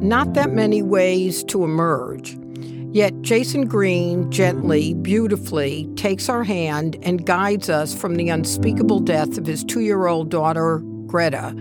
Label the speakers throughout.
Speaker 1: not that many ways to emerge. Yet Jayson Greene gently, beautifully takes our hand and guides us from the unspeakable death of his two year old daughter, Greta,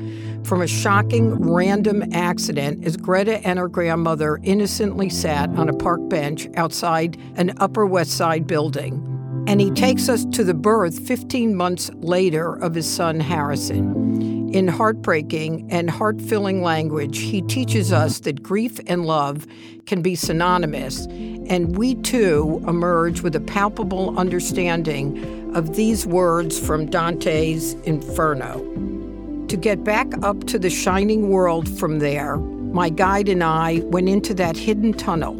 Speaker 1: from a shocking random accident as Greta and her grandmother innocently sat on a park bench outside an Upper West Side building. And he takes us to the birth 15 months later of his son, Harrison. In heartbreaking and heart filling language, he teaches us that grief and love can be synonymous, and we too emerge with a palpable understanding of these words from Dante's Inferno. To get back up to the shining world from there, my guide and I went into that hidden tunnel,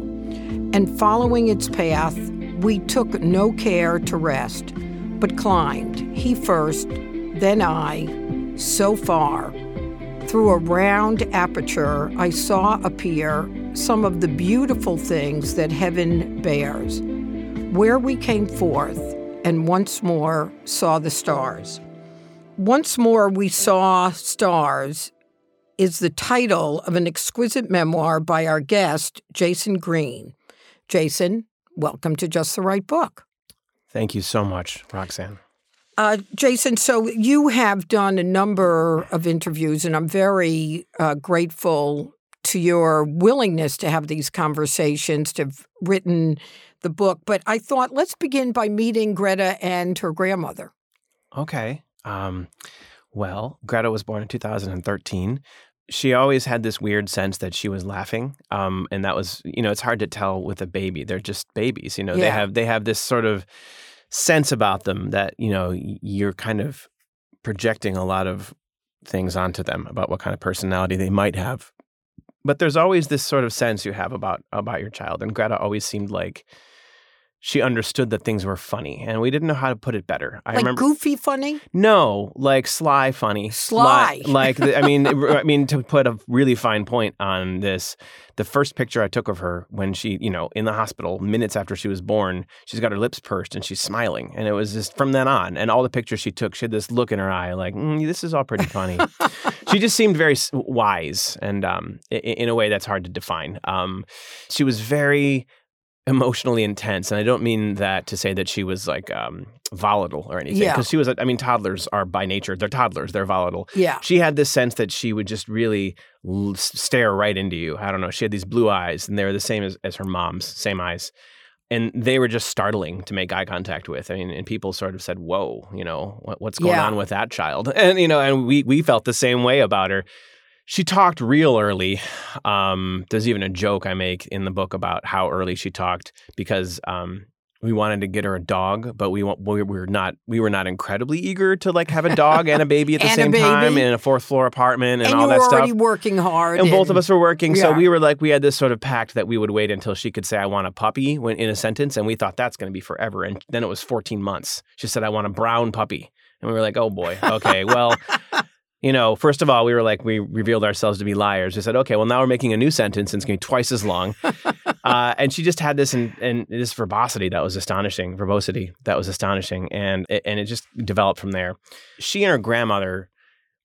Speaker 1: and following its path, we took no care to rest, but climbed, he first, then I, so far. Through a round aperture, I saw appear some of the beautiful things that heaven bears, where we came forth and once more saw the stars. Once more we saw stars is the title of an exquisite memoir by our guest, Jayson Greene. Jayson, welcome to Just the Right Book.
Speaker 2: Thank you so much, Roxanne.
Speaker 1: Uh, Jayson, so you have done a number of interviews, and I'm very uh, grateful to your willingness to have these conversations, to have written the book. But I thought let's begin by meeting Greta and her grandmother.
Speaker 2: Okay. Um, well, Greta was born in 2013. She always had this weird sense that she was laughing, um, and that was, you know, it's hard to tell with a baby. They're just babies, you know.
Speaker 1: Yeah.
Speaker 2: They have they have this sort of sense about them that you know you're kind of projecting a lot of things onto them about what kind of personality they might have but there's always this sort of sense you have about about your child and greta always seemed like she understood that things were funny and we didn't know how to put it better. I
Speaker 1: like
Speaker 2: remember
Speaker 1: goofy funny?
Speaker 2: no like sly funny.
Speaker 1: Sly.
Speaker 2: like the- i mean i mean to put a really fine point on this the first picture i took of her when she you know in the hospital minutes after she was born she's got her lips pursed and she's smiling and it was just from then on and all the pictures she took she had this look in her eye like mm, this is all pretty funny. She just seemed very wise and um, i- in a way that's hard to define. Um, she was very emotionally intense and i don't mean that to say that she was like um, volatile or anything
Speaker 1: Yeah.
Speaker 2: because she was i mean toddlers are by nature they're toddlers they're volatile
Speaker 1: Yeah.
Speaker 2: she had this sense that she would just really l- stare right into you i don't know she had these blue eyes and they were the same as, as her mom's same eyes and they were just startling to make eye contact with. I mean, and people sort of said, "Whoa, you know, what, what's going
Speaker 1: Yeah.
Speaker 2: on with that child?" And you know, and we we felt the same way about her. She talked real early. Um, there's even a joke I make in the book about how early she talked because um, we wanted to get her a dog, but we we were not we were not incredibly eager to like have a dog and a baby at the same time in a fourth floor apartment and,
Speaker 1: And,
Speaker 2: all
Speaker 1: you
Speaker 2: that
Speaker 1: were
Speaker 2: stuff
Speaker 1: already working hard.
Speaker 2: and both of us were working so we were like we had this sort of pact that we would wait until she could say i want a puppy when in a sentence and we thought that's going to be forever and then it was 14 months she said i want a brown puppy and we were like oh boy okay well you know first of all we were like we revealed ourselves to be liars. We said okay well now we're making a new sentence and it's going to be twice as long. Uh, and she just had this and and this verbosity that was astonishing verbosity that was astonishing. And it, and it just developed from there. She and her grandmother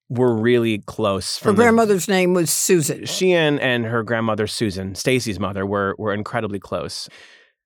Speaker 2: were really close
Speaker 1: Her
Speaker 2: from the-
Speaker 1: grandmother's name was Susan.
Speaker 2: she and, and her grandmother Susan, Stacy's mother, were were incredibly close.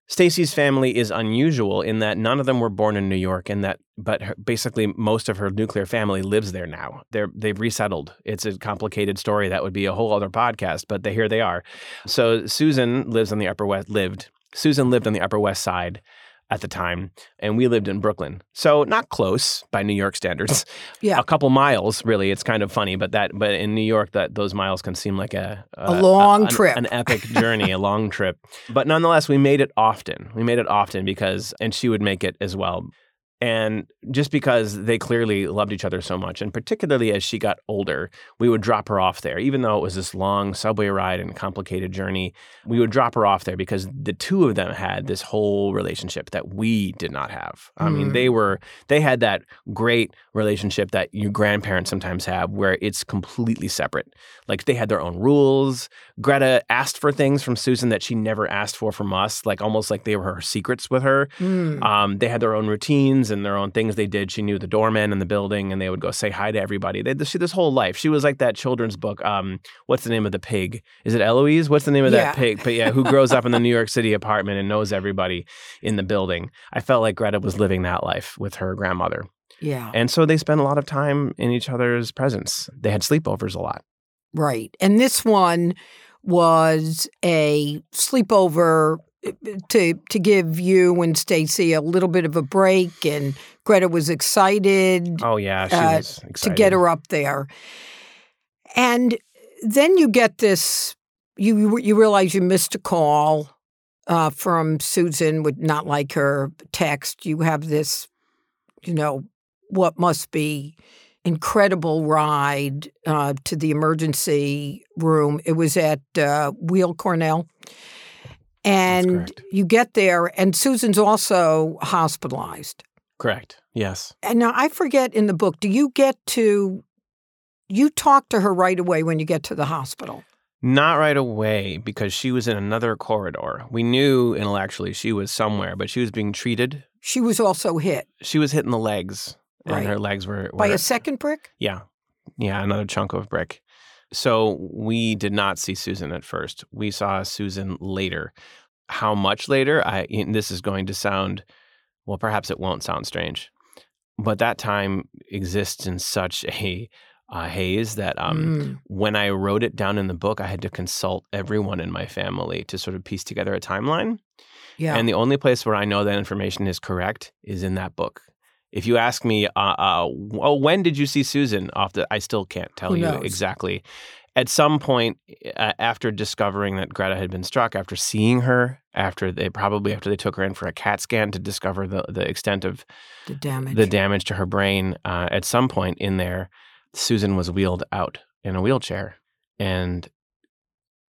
Speaker 2: Stacy's family is unusual in that none of them were born in New York, and that but her, basically most of her nuclear family lives there now. They're they've resettled. It's a complicated story that would be a whole other podcast, but they, here they are. So Susan lives on the Upper West. Lived Susan lived on the Upper West Side at the time, and we lived in Brooklyn. So not close by New York standards.
Speaker 1: Yeah.
Speaker 2: a couple miles really. It's kind of funny, but that but in New York that those miles can seem like a
Speaker 1: A long
Speaker 2: an-
Speaker 1: trip.
Speaker 2: an epic journey, a long trip. But nonetheless, we made it often. We made it often because, and she would make it as well. And just because they clearly loved each other so much, and particularly as she got older, we would drop her off there. Even though it was this long subway ride and complicated journey, we would drop her off there because the two of them had this whole relationship that we did not have. I mean,
Speaker 1: Mm.
Speaker 2: they were, they had that great relationship that your grandparents sometimes have where it's completely separate. Like they had their own rules. Greta asked for things from Susan that she never asked for from us, like almost like they were her secrets with her.
Speaker 1: Mm.
Speaker 2: Um, they had their own routines and their own things they did. She knew the doorman in the building, and they would go say hi to everybody. They see this whole life. She was like that children's book. Um, what's the name of the pig? Is it Eloise? What's the name of
Speaker 1: Yeah.
Speaker 2: that pig? But yeah, who grows up in the New York City apartment and knows everybody in the building. I felt like Greta was living that life with her grandmother,
Speaker 1: yeah.
Speaker 2: and so they spent a lot of time in each other's presence. They had sleepovers a lot.
Speaker 1: Right. And this one was a sleepover to to give you and Stacy a little bit of a break and Greta was excited
Speaker 2: Oh yeah, she
Speaker 1: Uh,
Speaker 2: was
Speaker 1: to get her up there. And then you get this you you realize you missed a call uh, from Susan would not like her text. You have this, you know, what must be incredible ride uh, to the emergency room. It was at uh, Weill Cornell. And you get there, and Susan's also hospitalized.
Speaker 2: Correct. Yes.
Speaker 1: And now I forget in the book, do you get to, you talk to her right away when you get to the hospital?
Speaker 2: Not right away because she was in another corridor. We knew intellectually she was somewhere, but she was being treated.
Speaker 1: She was also hit
Speaker 2: She was hitting the legs, and
Speaker 1: Right.
Speaker 2: her legs were,
Speaker 1: by a second brick?
Speaker 2: yeah, yeah, another chunk of brick. So we did not see Susan at first. We saw Susan later. How much later? I this is going to sound well, perhaps it won't sound strange, but that time exists in such a uh, haze that um,
Speaker 1: Mm,
Speaker 2: when I wrote it down in the book, I had to consult everyone in my family to sort of piece together a timeline.
Speaker 1: yeah.
Speaker 2: And the only place where I know that information is correct is in that book. If you ask me, uh, uh, oh, when did you see Susan? Off the, I still can't tell
Speaker 1: Who
Speaker 2: you
Speaker 1: knows?
Speaker 2: exactly. At some point, uh, after discovering that Greta had been struck, after seeing her, after they probably after they took her in for a CAT scan to discover the the extent of
Speaker 1: the damage.
Speaker 2: the damage to her brain, uh, at some point in there, Susan was wheeled out in a wheelchair, and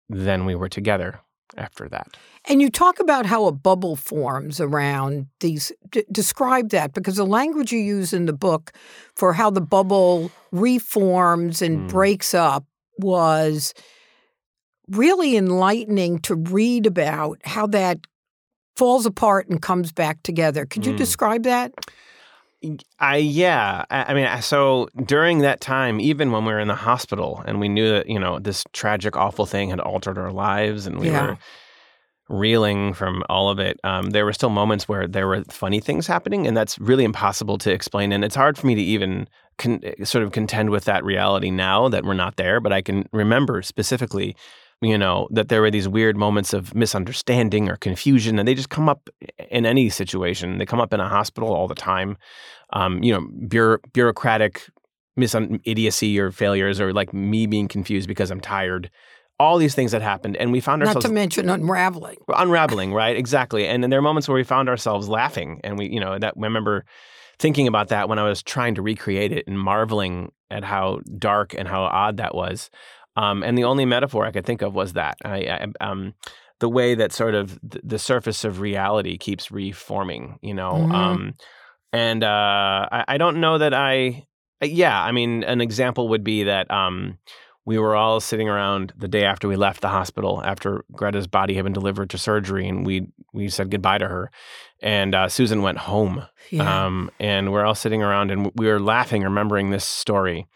Speaker 2: then we were together after that.
Speaker 1: And you talk about how a bubble forms around these. D- describe that because the language you use in the book for how the bubble reforms and
Speaker 2: Mm.
Speaker 1: breaks up was really enlightening to read about how that falls apart and comes back together. Could you
Speaker 2: Mm.
Speaker 1: describe that?
Speaker 2: I yeah, I, I mean, so during that time, even when we were in the hospital and we knew that you know this tragic, awful thing had altered our lives, and we
Speaker 1: Yeah.
Speaker 2: were reeling from all of it, um, there were still moments where there were funny things happening, and that's really impossible to explain. And it's hard for me to even con- sort of contend with that reality now that we're not there. But I can remember specifically you know, that there were these weird moments of misunderstanding or confusion, and they just come up in any situation. They come up in a hospital all the time. Um, you know, bureau- bureaucratic misun- idiocy or failures, or like me being confused because I'm tired. All these things that happened, and we found ourselves Not
Speaker 1: to mention unraveling.
Speaker 2: unraveling, right? Exactly. And then there are moments where we found ourselves laughing, and we, you know, that I remember thinking about that when I was trying to recreate it and marveling at how dark and how odd that was. Um, and the only metaphor I could think of was that I, I um, the way that sort of th- the surface of reality keeps reforming, you know.
Speaker 1: Mhm.
Speaker 2: Um, and uh, I, I don't know that I, yeah, I mean, an example would be that um, we were all sitting around the day after we left the hospital after Greta's body had been delivered to surgery, and we we said goodbye to her, and uh, Susan went home.
Speaker 1: Yeah.
Speaker 2: Um, and we're all sitting around and we were laughing, remembering this story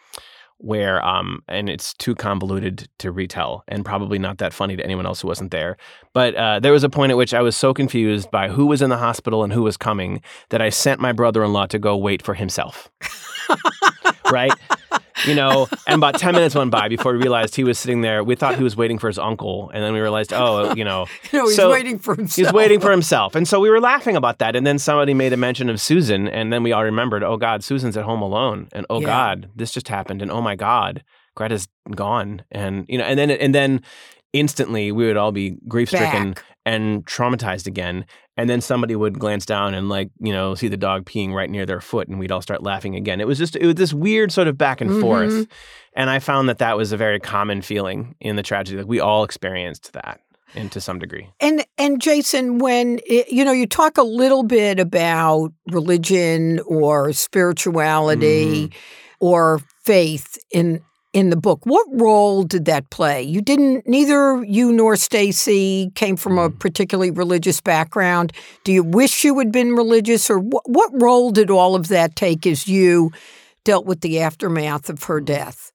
Speaker 2: where, um, and it's too convoluted to retell and probably not that funny to anyone else who wasn't there. But uh, there was a point at which I was so confused by who was in the hospital and who was coming that I sent my brother in law to go wait for himself. right? You know, and about 10 minutes went by before we realized he was sitting there. We thought he was waiting for his uncle. And then we realized, oh, uh, you know,
Speaker 1: no, he's
Speaker 2: so-
Speaker 1: waiting for himself.
Speaker 2: He's waiting for himself. And so we were laughing about that. And then somebody made a mention of Susan. And then we all remembered, oh God, Susan's at home alone. And oh
Speaker 1: Yeah.
Speaker 2: God, this just happened. And oh my God, Greta's gone. And you know, and then and then instantly we would all be grief stricken and traumatized again. And then somebody would glance down and like you know see the dog peeing right near their foot and we'd all start laughing again it was just it was this weird sort of back and
Speaker 1: Mhm.
Speaker 2: forth and i found that that was a very common feeling in the tragedy like we all experienced that and to some degree
Speaker 1: And and Jayson, when it, you know you talk a little bit about religion or spirituality
Speaker 2: Mm-hmm.
Speaker 1: or faith in in the book, what role did that play? You didn't. Neither you nor Stacy came from a
Speaker 2: Mhm.
Speaker 1: particularly religious background. Do you wish you had been religious, or what? What role did all of that take as you dealt with the aftermath of her death?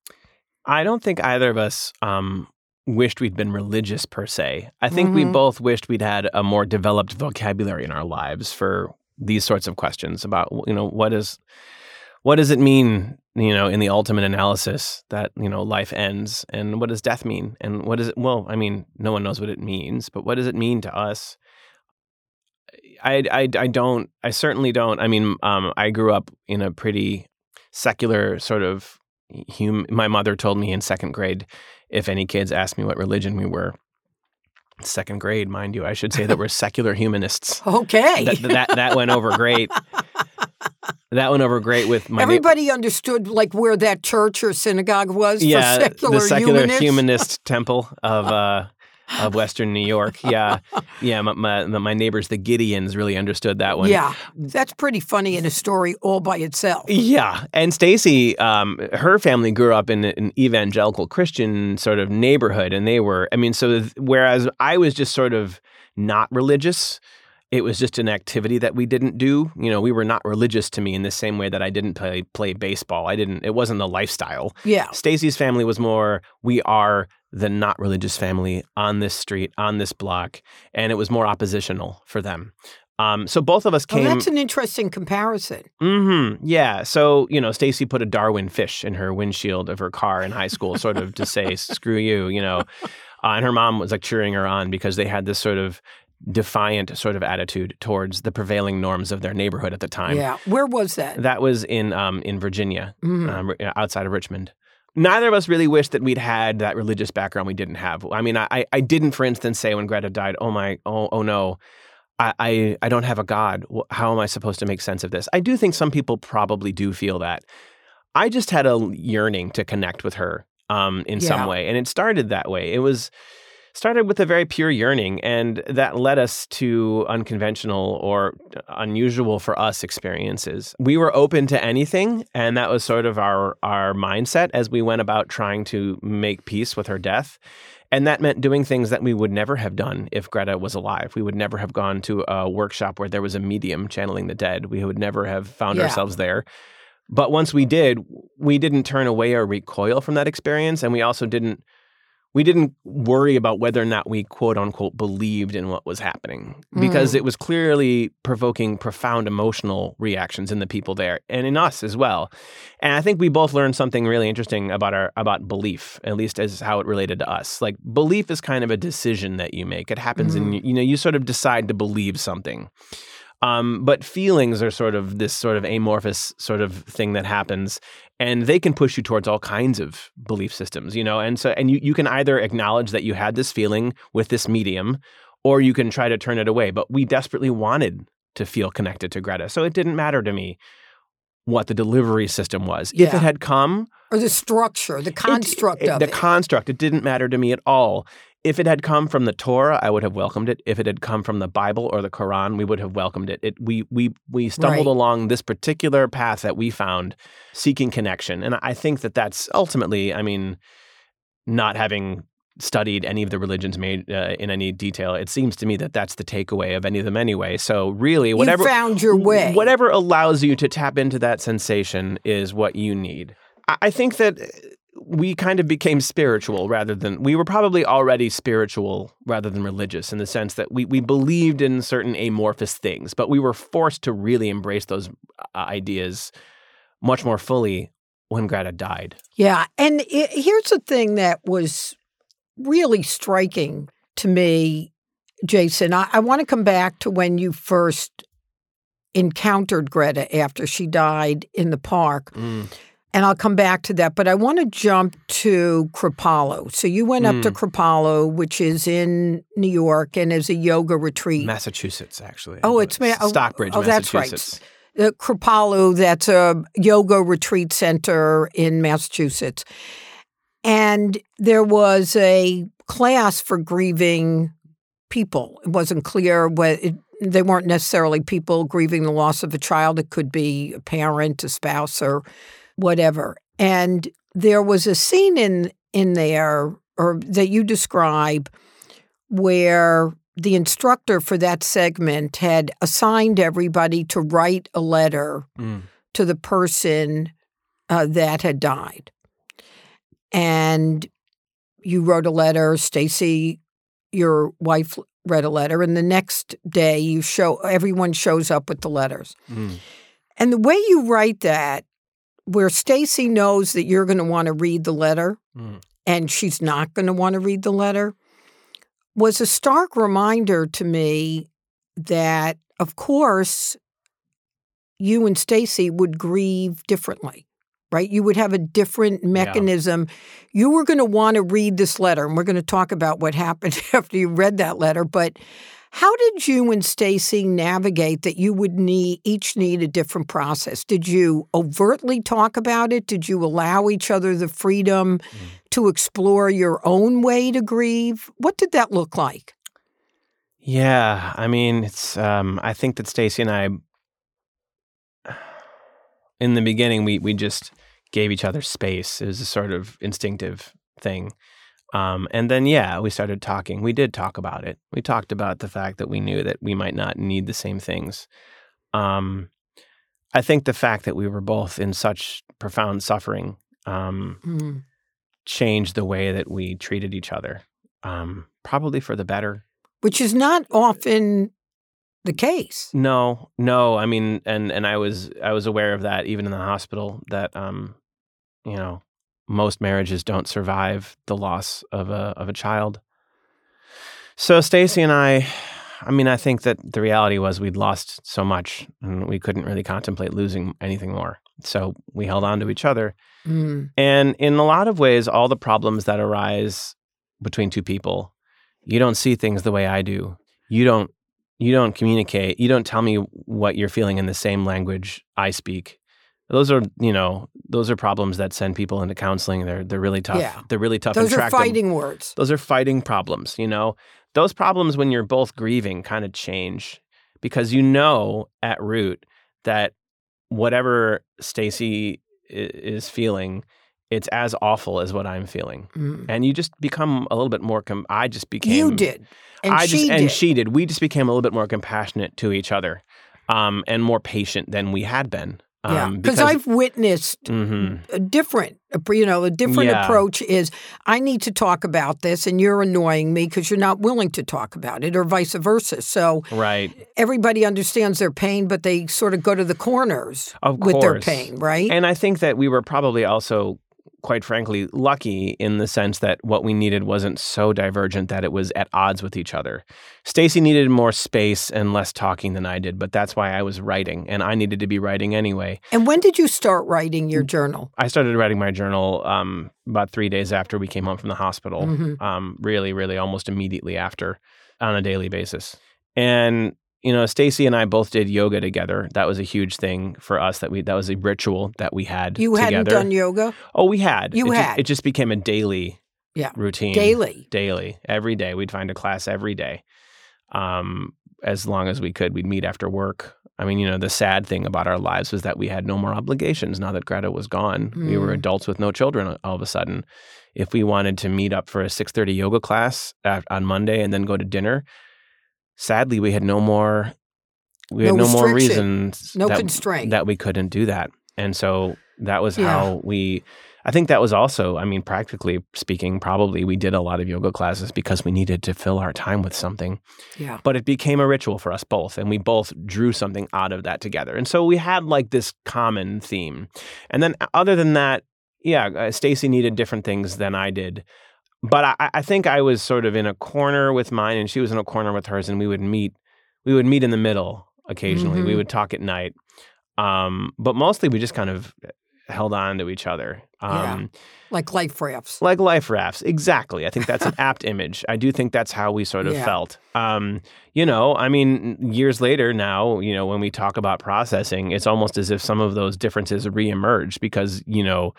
Speaker 2: i don't think either of us um wished we'd been religious per se i think we
Speaker 1: Mhm.
Speaker 2: both wished we'd had a more developed vocabulary in our lives for these sorts of questions about you know what is what does it mean you know in the ultimate analysis that you know life ends? And what does death mean? And what is it well i mean no one knows what it means but what does it mean to us? I i, I don't i certainly don't i mean um, i grew up in a pretty secular sort of hum- my mother told me in second grade if any kids asked me what religion we were second grade mind you i should say that we're secular humanists.
Speaker 1: Okay,
Speaker 2: that, that that went over great that went over great with my
Speaker 1: everybody understood like where that church or synagogue was
Speaker 2: yeah,
Speaker 1: for secular,
Speaker 2: the secular
Speaker 1: humanists.
Speaker 2: humanist temple of uh, of Western New York. Yeah, yeah. My, my my neighbors, the Gideons, really understood that one.
Speaker 1: Yeah, that's pretty funny in a story all by itself.
Speaker 2: Yeah, and Stacy, um, her family grew up in an evangelical Christian sort of neighborhood, and they were. I mean, so th- whereas I was just sort of not religious, it was just an activity that we didn't do. You know, we were not religious to me in the same way that I didn't play play baseball. I didn't. It wasn't a lifestyle.
Speaker 1: Yeah,
Speaker 2: Stacy's family was more. We are the not religious family on this street, on this block, and it was more oppositional for them. Um, so both of us
Speaker 1: oh,
Speaker 2: came.
Speaker 1: that's an interesting comparison.
Speaker 2: Mm-hmm. Yeah. So, you know, Stacy put a Darwin fish in her windshield of her car in high school, sort of to say, screw you, you know. Uh, and her mom was like cheering her on because they had this sort of defiant sort of attitude towards the prevailing norms of their neighborhood at the time.
Speaker 1: Yeah, where was that?
Speaker 2: That was in um, in Virginia,
Speaker 1: Mhm.
Speaker 2: um, outside of Richmond. Neither of us really wished that we'd had that religious background we didn't have. I mean, I, I didn't, for instance, say when Greta died, oh my, oh, oh no, I, I, I don't have a God. How am I supposed to make sense of this? I do think some people probably do feel that. I just had a yearning to connect with her um, in
Speaker 1: Yeah.
Speaker 2: some way, and it started that way. It was started with a very pure yearning, and that led us to unconventional or unusual for us experiences. We were open to anything, and that was sort of our our mindset as we went about trying to make peace with her death. And that meant doing things that we would never have done if Greta was alive. We would never have gone to a workshop where there was a medium channeling the dead. We would never have found
Speaker 1: Yeah.
Speaker 2: ourselves there. But once we did, we didn't turn away or recoil from that experience, and we also didn't we didn't worry about whether or not we quote unquote believed in what was happening because
Speaker 1: Mm.
Speaker 2: it was clearly provoking profound emotional reactions in the people there and in us as well. And I think we both learned something really interesting about our about belief, at least as how it related to us. Like belief is kind of a decision that you make. It happens
Speaker 1: Mhm.
Speaker 2: and you, you know you sort of decide to believe something. Um, but feelings are sort of this sort of amorphous sort of thing that happens, and they can push you towards all kinds of belief systems, you know. And so, and you, you can either acknowledge that you had this feeling with this medium, or you can try to turn it away. But we desperately wanted to feel connected to Greta, so it didn't matter to me what the delivery system was. If it had come,
Speaker 1: Or the structure, the construct
Speaker 2: it-
Speaker 1: of
Speaker 2: the
Speaker 1: it.
Speaker 2: construct, it didn't matter to me at all. If it had come from the Torah, I would have welcomed it. If it had come from the Bible or the Quran, we would have welcomed it. It we we we stumbled
Speaker 1: Right.
Speaker 2: along this particular path that we found, seeking connection, and I think that that's ultimately, I mean, not having studied any of the religions made uh, in any detail, it seems to me that that's the takeaway of any of them anyway. So really, whatever
Speaker 1: you found your way.
Speaker 2: Whatever allows you to tap into that sensation is what you need. I I think that we kind of became spiritual rather than we were probably already spiritual rather than religious in the sense that we we believed in certain amorphous things, but we were forced to really embrace those uh, ideas much more fully when Greta died.
Speaker 1: Yeah. And i here's the thing that was really striking to me, Jayson. I, I want to come back to when you first encountered Greta after she died in the park. And I'll come back to that. But I want to jump to Kripalu. So you went up to
Speaker 2: Mm.
Speaker 1: Kripalu, which is in New York, and is a yoga retreat.
Speaker 2: Massachusetts, actually.
Speaker 1: Oh, it's Ma- oh,
Speaker 2: Stockbridge,
Speaker 1: oh, that's right.
Speaker 2: Massachusetts.
Speaker 1: uh, Kripalu, that's a yoga retreat center in Massachusetts. And there was a class for grieving people. It wasn't clear what it, they weren't necessarily people grieving the loss of a child. It could be a parent, a spouse, or whatever. And there was a scene in in there or that you describe where the instructor for that segment had assigned everybody to write a letter
Speaker 2: Mm.
Speaker 1: to the person uh, that had died. And you wrote a letter, Stacy, your wife read a letter, and the next day you show everyone shows up with the letters.
Speaker 2: Mm.
Speaker 1: And the way you write that, where Stacy knows that you're going to want to read the letter
Speaker 2: Mm.
Speaker 1: and she's not going to want to read the letter, was a stark reminder to me that, of course, you and Stacy would grieve differently, right? You would have a different mechanism. You were going to want to read this letter, and we're going to talk about what happened after you read that letter. But how did you and Stacy navigate that you would need each need a different process? Did you overtly talk about it? Did you allow each other the freedom to explore your own way to grieve? What did that look like?
Speaker 2: Yeah, I mean, it's. Um, I think that Stacy and I, in the beginning, we we just gave each other space. It was a sort of instinctive thing, um, and then yeah, we started talking. We did talk about it. We talked about the fact that we knew that we might not need the same things. Um, I think the fact that we were both in such profound suffering um,
Speaker 1: Mm.
Speaker 2: changed the way that we treated each other, um, probably for the better.
Speaker 1: Which is not often the case.
Speaker 2: No, no. I mean, and and I was I was aware of that even in the hospital. That um, you know, most marriages don't survive the loss of a of a child. So Stacy and I, I mean, I think that the reality was we'd lost so much, and we couldn't really contemplate losing anything more. So we held on to each other,
Speaker 1: Mm.
Speaker 2: and in a lot of ways, all the problems that arise between two people, you don't see things the way I do. You don't you don't communicate. You don't tell me what you're feeling in the same language I speak. Those are, you know, those are problems that send people into counseling. They're they're really tough.
Speaker 1: Yeah.
Speaker 2: They're really tough.
Speaker 1: Those
Speaker 2: and
Speaker 1: are
Speaker 2: track them.
Speaker 1: fighting words.
Speaker 2: Those are fighting problems, you know. Those problems when you're both grieving kind of change because you know at root that whatever Stacy is feeling, it's as awful as what I'm feeling.
Speaker 1: Mm.
Speaker 2: And you just become a little bit more com- I just became
Speaker 1: You did. And
Speaker 2: I
Speaker 1: she
Speaker 2: just and she did. We just became a little bit more compassionate to each other. Um, and more patient than we had been. Um,
Speaker 1: yeah, because I've witnessed
Speaker 2: Mhm.
Speaker 1: a different, you know, a different
Speaker 2: Yeah.
Speaker 1: approach is I need to talk about this, and you're annoying me because you're not willing to talk about it, or vice versa. So
Speaker 2: right.
Speaker 1: everybody understands their pain, but they sort of go to the corners
Speaker 2: Of
Speaker 1: with their pain, right?
Speaker 2: And I think that we were probably also, quite frankly, lucky in the sense that what we needed wasn't so divergent that it was at odds with each other. Stacy needed more space and less talking than I did, but that's why I was writing, and I needed to be writing anyway.
Speaker 1: and when did you start writing
Speaker 2: Mm.
Speaker 1: your journal?
Speaker 2: I started writing my journal um, about three days after we came home from the hospital.
Speaker 1: Mhm.
Speaker 2: Um, really, really, almost immediately after, on a daily basis. And you know, Stacy and I both did yoga together. That was a huge thing for us. That we that was a ritual that we had.
Speaker 1: You
Speaker 2: together.
Speaker 1: hadn't done yoga
Speaker 2: Oh, we had.
Speaker 1: You
Speaker 2: it Just,
Speaker 1: had.
Speaker 2: it just became a daily
Speaker 1: Yeah.
Speaker 2: routine.
Speaker 1: daily.
Speaker 2: Daily. Every day. We'd find a class every day. Um, as long as we could. We'd meet after work. I mean, you know, the sad thing about our lives was that we had no more obligations now that Greta was gone. We were
Speaker 1: Mm.
Speaker 2: adults with no children all of a sudden. If we wanted to meet up for a 6:30 yoga class at, on Monday and then go to dinner, sadly we had no more we had
Speaker 1: No
Speaker 2: no, more reasons
Speaker 1: No
Speaker 2: that,
Speaker 1: constraint.
Speaker 2: that we couldn't do that. And so that was
Speaker 1: Yeah.
Speaker 2: how we I think that was also, I mean, practically speaking, probably we did a lot of yoga classes because we needed to fill our time with something.
Speaker 1: Yeah.
Speaker 2: But it became a ritual for us both, and we both drew something out of that together. And so we had like this common theme. And then, uh, other than that, yeah, uh, Stacy needed different things than I did. But I, I think I was sort of in a corner with mine, and she was in a corner with hers, and we would meet. We would meet in the middle occasionally. We
Speaker 1: Mhm.
Speaker 2: would talk at night, um, but mostly we just kind of held on to each other.
Speaker 1: Yeah.
Speaker 2: Um,
Speaker 1: Like life rafts.
Speaker 2: like life rafts. Exactly. I think that's an apt image. I do think that's how we sort of
Speaker 1: Yeah.
Speaker 2: felt. Um, you know, I mean, years later now, you know, when we talk about processing, it's almost as if some of those differences reemerge because, you know,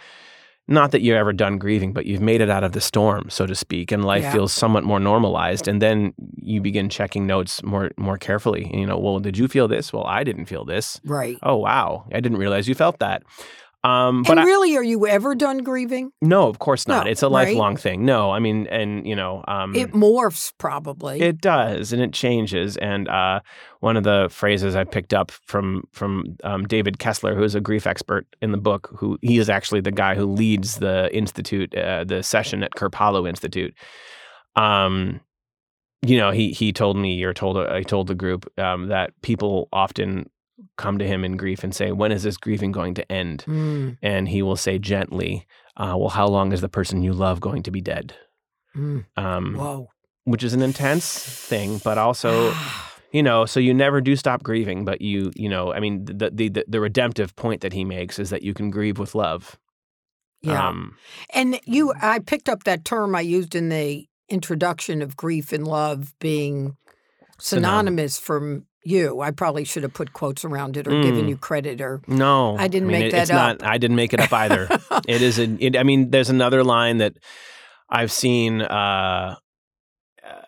Speaker 2: not that you're ever done grieving, but you've made it out of the storm, so to speak, and life
Speaker 1: Yeah.
Speaker 2: feels somewhat more normalized. And then you begin checking notes more more carefully. And, You know, well, did you feel this? Well, I didn't feel this.
Speaker 1: Right.
Speaker 2: Oh wow, I didn't realize you felt that. Um, but I,
Speaker 1: really, are you ever done grieving?
Speaker 2: no, of course not.
Speaker 1: No,
Speaker 2: it's a
Speaker 1: right?
Speaker 2: lifelong thing. No, I mean, and you know, um,
Speaker 1: It morphs probably.
Speaker 2: it does, and it changes. And uh, one of the phrases I picked up from from um, David Kessler, who is a grief expert in the book, who he is actually the guy who leads the institute, uh, the session at Kripalu Institute. Um, you know, he he told me, or told I told the group um, that people often come to him in grief and say, "When is this grieving going to end?"
Speaker 1: Mm,
Speaker 2: And he will say gently, uh, "Well, how long is the person you love going to be dead?"
Speaker 1: mm.
Speaker 2: Um,
Speaker 1: Whoa.
Speaker 2: which is an intense thing, but also, you know, so you never do stop grieving, but you, you know, I mean, the the the, the redemptive point that he makes is that you can grieve with love.
Speaker 1: yeah.
Speaker 2: Um,
Speaker 1: And you, I picked up that term I used in the introduction of grief and love being synonymous from you. I probably should have put quotes around it or given
Speaker 2: Mm.
Speaker 1: you credit or.
Speaker 2: no,
Speaker 1: I didn't
Speaker 2: mean,
Speaker 1: make
Speaker 2: it-
Speaker 1: that
Speaker 2: it's
Speaker 1: up.
Speaker 2: Not, I didn't make it up either. it is a. It, I mean, there's another line that I've seen. Uh,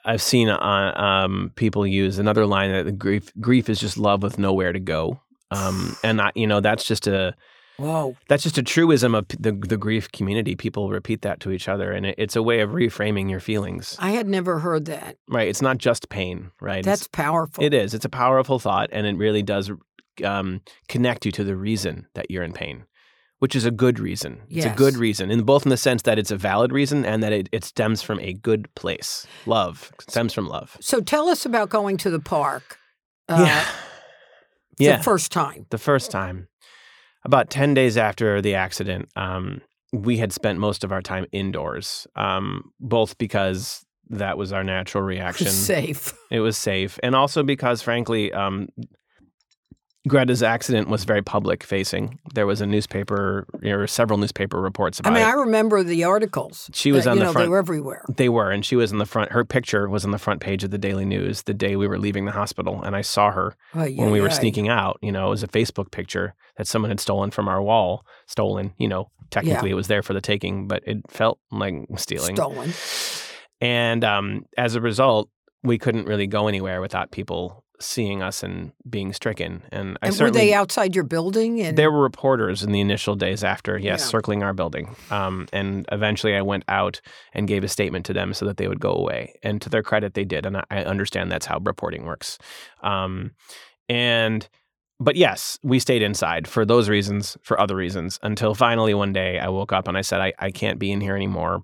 Speaker 2: I've seen uh, um, people use another line that grief grief is just love with nowhere to go. Um, and I, you know, that's just a
Speaker 1: Whoa.
Speaker 2: that's just a truism of the the grief community. People repeat that to each other, and it, it's a way of reframing your feelings.
Speaker 1: I had never heard that.
Speaker 2: Right? It's not just pain, right?
Speaker 1: That's
Speaker 2: It's,
Speaker 1: powerful.
Speaker 2: it is. It's a powerful thought, and it really does um, connect you to the reason that you're in pain, which is a good reason. It's a good reason, in both in the sense that it's a valid reason and that it, it stems from a good place. Love stems from love.
Speaker 1: So tell us about going to the park. Uh,
Speaker 2: yeah. Yeah.
Speaker 1: The first time.
Speaker 2: the first time, about 10 days after the accident, um, we had spent most of our time indoors, um, both because that was our natural reaction.
Speaker 1: Safe.
Speaker 2: It was safe. And also because, frankly, um, Greta's accident was very public facing. There was a newspaper, there were several newspaper reports about. It.
Speaker 1: I mean,
Speaker 2: it.
Speaker 1: I remember the articles.
Speaker 2: She was
Speaker 1: that,
Speaker 2: on
Speaker 1: you
Speaker 2: the
Speaker 1: know,
Speaker 2: front-
Speaker 1: They were everywhere.
Speaker 2: They were, and she was in the front. Her picture was on the front page of the Daily News the day we were leaving the hospital, and I saw her
Speaker 1: Ay,
Speaker 2: when we were sneaking out. You know, it was a Facebook picture that someone had stolen from our wall. Stolen, you know, technically it was there for the taking, but it felt like stealing.
Speaker 1: Stolen.
Speaker 2: And um, as a result, we couldn't really go anywhere without people seeing us and being stricken. And I
Speaker 1: And were they outside your building? And
Speaker 2: there were reporters in the initial days after, yes,
Speaker 1: Yeah.
Speaker 2: circling our building. Um, and eventually I went out and gave a statement to them so that they would go away. And to their credit, they did. And I, I understand that's how reporting works. Um, and, but yes, we stayed inside for those reasons, for other reasons, until finally one day I woke up and I said, I, I can't be in here anymore.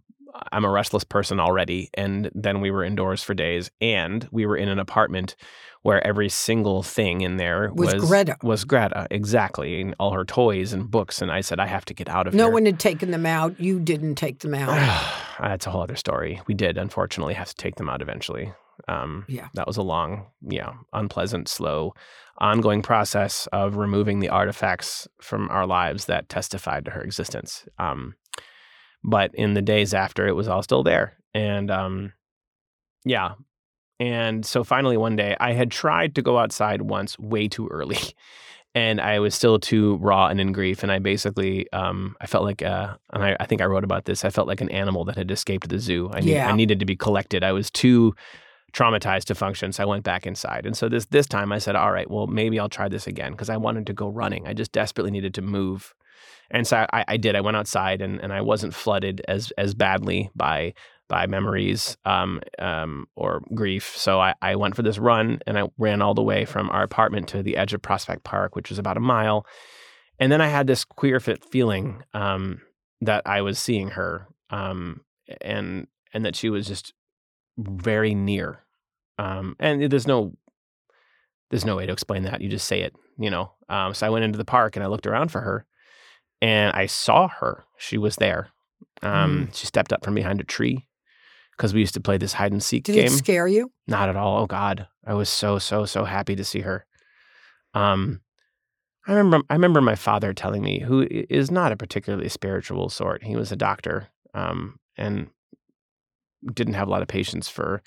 Speaker 2: I'm a restless person already. And then we were indoors for days and we were in an apartment where every single thing in there
Speaker 1: Was
Speaker 2: was
Speaker 1: Greta.
Speaker 2: Was Greta, exactly. And all her toys and books. And I said, I have to get out of
Speaker 1: no
Speaker 2: here.
Speaker 1: No one had taken them out. You didn't take them out.
Speaker 2: That's a whole other story. We did, unfortunately, have to take them out eventually. Um,
Speaker 1: Yeah.
Speaker 2: That was a long, yeah, unpleasant, slow, ongoing process of removing the artifacts from our lives that testified to her existence. Um, but in the days after, it was all still there. And um, yeah. And so finally, one day, I had tried to go outside once way too early. And I was still too raw and in grief. And I basically, um, I felt like, uh, and I, I think I wrote about this, I felt like an animal that had escaped the zoo. I, need,
Speaker 1: Yeah.
Speaker 2: I needed to be collected. I was too traumatized to function. So I went back inside. And so this, this time I said, all right, well, maybe I'll try this again because I wanted to go running. I just desperately needed to move. And so I, I did. I went outside and, and I wasn't flooded as as badly by by memories um, um, or grief. So I, I went for this run and I ran all the way from our apartment to the edge of Prospect Park, which was about a mile. And then I had this queer fit feeling um, that I was seeing her um, and and that she was just very near. Um, and there's no there's no way to explain that. You just say it, you know. Um, so I went into the park and I looked around for her, and I saw her. She was there. Um, She stepped up from behind a tree because we used to play this hide and seek
Speaker 1: Did
Speaker 2: game.
Speaker 1: it scare you?
Speaker 2: Not at all. Oh God, I was so so so happy to see her. Um, I remember I remember my father telling me, who is not a particularly spiritual sort. He was a doctor, um, and didn't have a lot of patience for,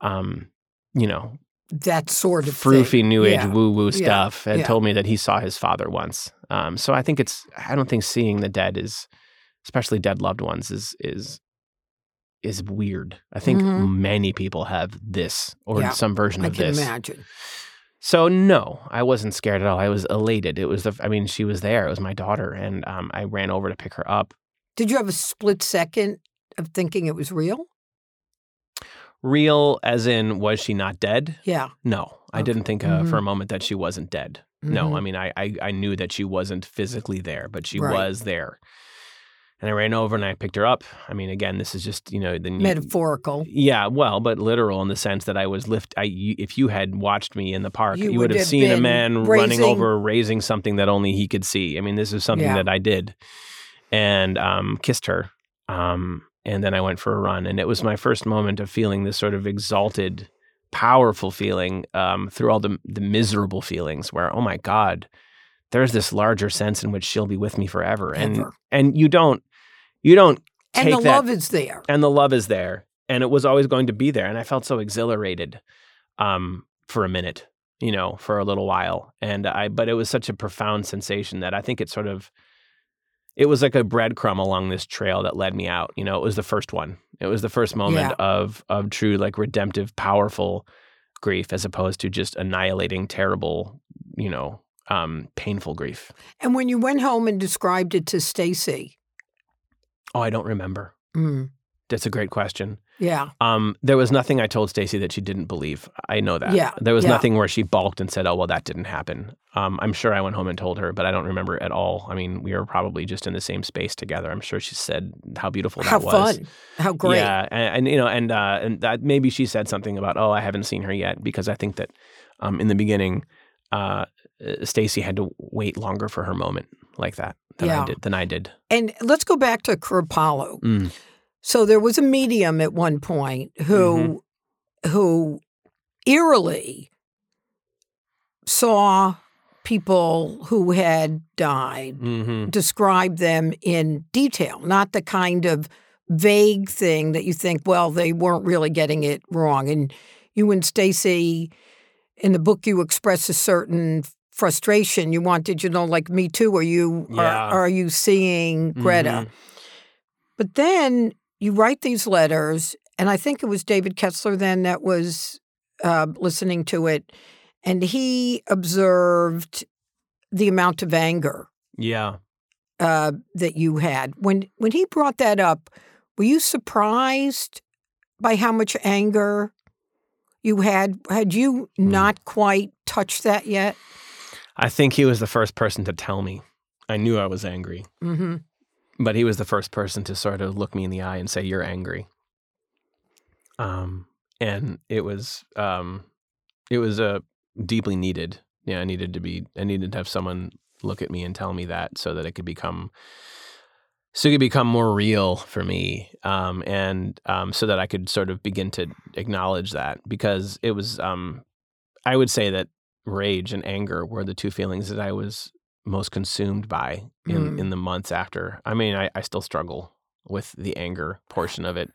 Speaker 2: um, you know,
Speaker 1: That sort of
Speaker 2: froofy
Speaker 1: thing.
Speaker 2: new age
Speaker 1: Yeah.
Speaker 2: woo woo
Speaker 1: Yeah.
Speaker 2: stuff and
Speaker 1: Yeah.
Speaker 2: told me that he saw his father once. Um, so I think it's I don't think seeing the dead is especially dead loved ones is is is weird. I think
Speaker 1: Mhm.
Speaker 2: many people have this or
Speaker 1: Yeah,
Speaker 2: some version
Speaker 1: I
Speaker 2: of
Speaker 1: can
Speaker 2: this.
Speaker 1: imagine.
Speaker 2: So no, I wasn't scared at all. I was elated. It was the I mean she was there. It was my daughter and um, I ran over to pick her up.
Speaker 1: Did you have a split second of thinking it was real?
Speaker 2: Real as in was she not dead?
Speaker 1: Yeah.
Speaker 2: No, I didn't think uh,
Speaker 1: Mhm.
Speaker 2: for a moment that she wasn't dead. No,
Speaker 1: Mhm.
Speaker 2: I mean, I, I I knew that she wasn't physically there, but she
Speaker 1: Right.
Speaker 2: was there. And I ran over and I picked her up. I mean, again, this is just you know the
Speaker 1: Metaphorical.
Speaker 2: Yeah, well, but literal in the sense that I was lift. I you, if you had watched me in the park,
Speaker 1: You
Speaker 2: you,
Speaker 1: would
Speaker 2: would have seen a man running over, raising something that only he could see. I mean, this is something
Speaker 1: Yeah.
Speaker 2: that I did, and um, kissed her. Um, and then I went for a run, and it was my first moment of feeling this sort of exalted, powerful feeling um, through all the the miserable feelings. Where oh my god, there's this larger sense in which she'll be with me forever, and
Speaker 1: Ever.
Speaker 2: and you don't you don't
Speaker 1: And the
Speaker 2: that
Speaker 1: love is there.
Speaker 2: and the love is there and it was always going to be there and i felt so exhilarated um, for a minute you know for a little while and i but it was such a profound sensation that i think it sort of it was like a breadcrumb along this trail that led me out you know it was the first one. It was the first moment
Speaker 1: Yeah.
Speaker 2: of of true like redemptive powerful grief as opposed to just annihilating terrible you know um painful grief.
Speaker 1: And when you went home and described it to Stacy,
Speaker 2: oh i don't remember.
Speaker 1: Mm,
Speaker 2: that's a great question
Speaker 1: yeah,
Speaker 2: Um, there was nothing I told Stacy that she didn't believe. I know that.
Speaker 1: Yeah,
Speaker 2: There was
Speaker 1: yeah.
Speaker 2: nothing where she balked and said, "Oh, well, that didn't happen." Um, I'm sure I went home and told her, but I don't remember at all. I mean, we were probably just in the same space together. I'm sure she said how beautiful that
Speaker 1: how
Speaker 2: was.
Speaker 1: fun, how great.
Speaker 2: Yeah, and, and you know, and uh, and that maybe she said something about, "Oh, I haven't seen her yet," because I think that um, in the beginning, uh, uh, Stacy had to wait longer for her moment like that than
Speaker 1: Yeah.
Speaker 2: I did. Than I did.
Speaker 1: And let's go back to Kripalu.
Speaker 2: Mm.
Speaker 1: So there was a medium at one point who
Speaker 2: Mm-hmm.
Speaker 1: who eerily saw people who had died,
Speaker 2: hmm
Speaker 1: describe them in detail, not the kind of vague thing that you think, well, they weren't really getting it wrong. And you and Stacy, in the book, you express a certain frustration. You wanted, you know, like me too. Are you
Speaker 2: Yeah.
Speaker 1: are, are you seeing Greta?
Speaker 2: Mhm.
Speaker 1: But then you write these letters, and I think it was David Kessler then that was uh, listening to it, and he observed the amount of anger
Speaker 2: Yeah.
Speaker 1: uh, that you had. When when he brought that up, were you surprised by how much anger you had? Had you
Speaker 2: Hmm.
Speaker 1: not quite touched that yet?
Speaker 2: I think he was the first person to tell me. I knew I was angry,
Speaker 1: Mm-hmm.
Speaker 2: But he was the first person to sort of look me in the eye and say, "You're angry." Um, and it was, um, it was a deeply needed. Yeah, I needed to be. I needed to have someone look at me and tell me that, so that it could become, so it could become more real for me, um, and um, so that I could sort of begin to acknowledge that because it was. Um, I would say that rage and anger were the two feelings that I was most consumed by in,
Speaker 1: Mm.
Speaker 2: in the months after. I mean, I, I still struggle with the anger portion of it.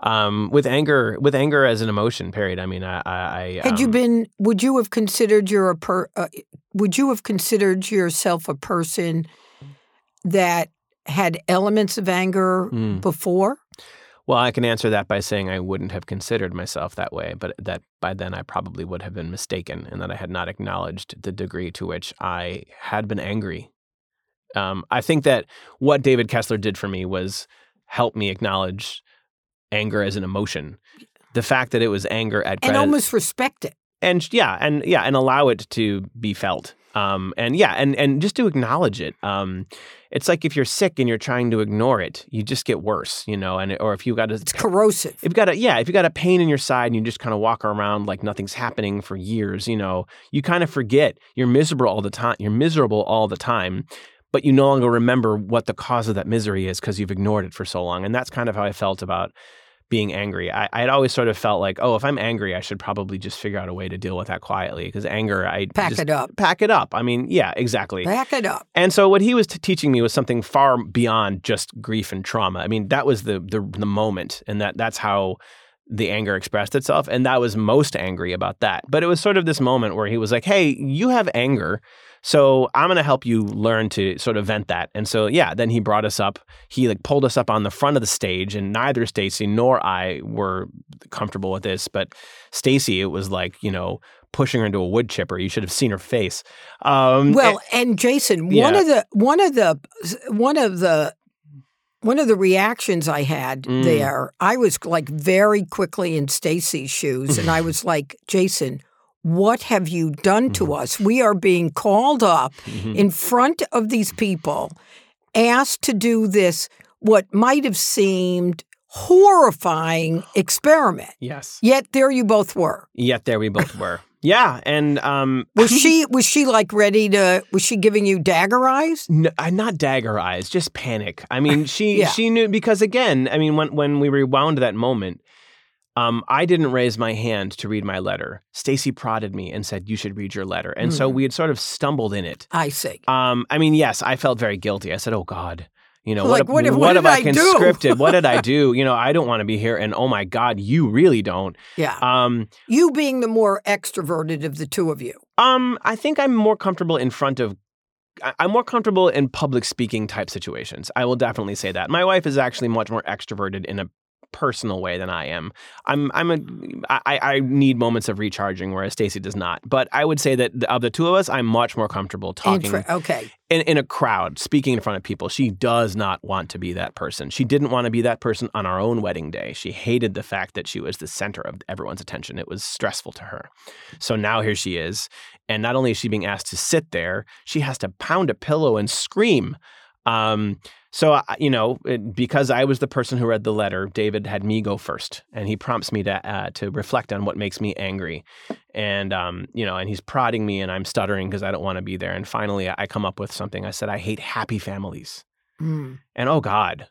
Speaker 2: Um, with anger, with anger as an emotion, period. I mean, I, I, I
Speaker 1: Had you
Speaker 2: um,
Speaker 1: been? Would you have considered your a per? Uh, would you have considered yourself a person that had elements of anger
Speaker 2: Mm.
Speaker 1: before?
Speaker 2: Well, I can answer that by saying I wouldn't have considered myself that way, but that by then I probably would have been mistaken and that I had not acknowledged the degree to which I had been angry. Um, I think that what David Kessler did for me was help me acknowledge anger as an emotion. The fact that it was anger at
Speaker 1: And almost respect it.
Speaker 2: and yeah, and yeah, and allow it to be felt. Um, and yeah, and and just to acknowledge it. Um, it's like if you're sick and you're trying to ignore it, you just get worse, you know. And or if you got a
Speaker 1: It's corrosive.
Speaker 2: if you got a yeah, if you got a pain in your side and you just kind of walk around like nothing's happening for years, you know, you kind of forget you're miserable all the time. You're miserable all the time, but you no longer remember what the cause of that misery is because you've ignored it for so long. And that's kind of how I felt about being angry. I, I had always sort of felt like, oh, if I'm angry, I should probably just figure out a way to deal with that quietly because anger, I
Speaker 1: Pack
Speaker 2: just
Speaker 1: it up.
Speaker 2: pack it up. I mean, yeah, exactly.
Speaker 1: Back it up.
Speaker 2: And so what he was t- teaching me was something far beyond just grief and trauma. I mean, that was the the, the moment, and that that's how the anger expressed itself, and that was most angry about that. But it was sort of this moment where he was like, "Hey, you have anger." So I'm going to help you learn to sort of vent that. And so yeah, then he brought us up. He like pulled us up on the front of the stage and neither Stacy nor I were comfortable with this, but Stacy it was like, you know, pushing her into a wood chipper. You should have seen her face. Um
Speaker 1: Well, and Jayson, one
Speaker 2: Yeah.
Speaker 1: of the one of the one of the one of the reactions I had
Speaker 2: Mm.
Speaker 1: there, I was like very quickly in Stacy's shoes, and I was like, Jayson. What have you done to us? We are being called up
Speaker 2: Mhm.
Speaker 1: in front of these people, asked to do this, what might have seemed horrifying experiment.
Speaker 2: yes.
Speaker 1: Yet there you both were.
Speaker 2: Yet there we both were. Yeah, and um
Speaker 1: Was she was she like ready to was she giving you dagger eyes?
Speaker 2: No, not dagger eyes, just panic. I mean, she
Speaker 1: Yeah.
Speaker 2: she knew because again, I mean, when when we rewound that moment, um, I didn't raise my hand to read my letter. Stacy prodded me and said, "You should read your letter," and so
Speaker 1: Mhm.
Speaker 2: we had sort of stumbled in it.
Speaker 1: I see.
Speaker 2: Um, I mean, yes, I felt very guilty. I said, "Oh God." You know
Speaker 1: Like,
Speaker 2: what?
Speaker 1: what
Speaker 2: have,
Speaker 1: if- what
Speaker 2: have I
Speaker 1: I
Speaker 2: conscripted? what did I do? You know, I don't want to be here, and oh my God, you really don't.
Speaker 1: Yeah.
Speaker 2: Um,
Speaker 1: you being the more extroverted of the two of you.
Speaker 2: Um, I think I'm more comfortable in front of. I'm more comfortable in public speaking type situations. I will definitely say that. My wife is actually much more extroverted in a personal way than I am. I'm. I'm a. I, I need moments of recharging, whereas Stacy does not. But I would say that of the two of us, I'm much more comfortable talking
Speaker 1: okay.
Speaker 2: in, in a crowd, speaking in front of people. She does not want to be that person. She didn't want to be that person on our own wedding day. She hated the fact that she was the center of everyone's attention. It was stressful to her. So now here she is. And not only is she being asked to sit there, she has to pound a pillow and scream. Um, so, you know, because I was the person who read the letter, David had me go first, and he prompts me to uh, to reflect on what makes me angry, and um, you know, and he's prodding me, and I'm stuttering because I don't want to be there. And finally, I come up with something. I said, "I hate happy families,"
Speaker 1: Mm.
Speaker 2: and oh God,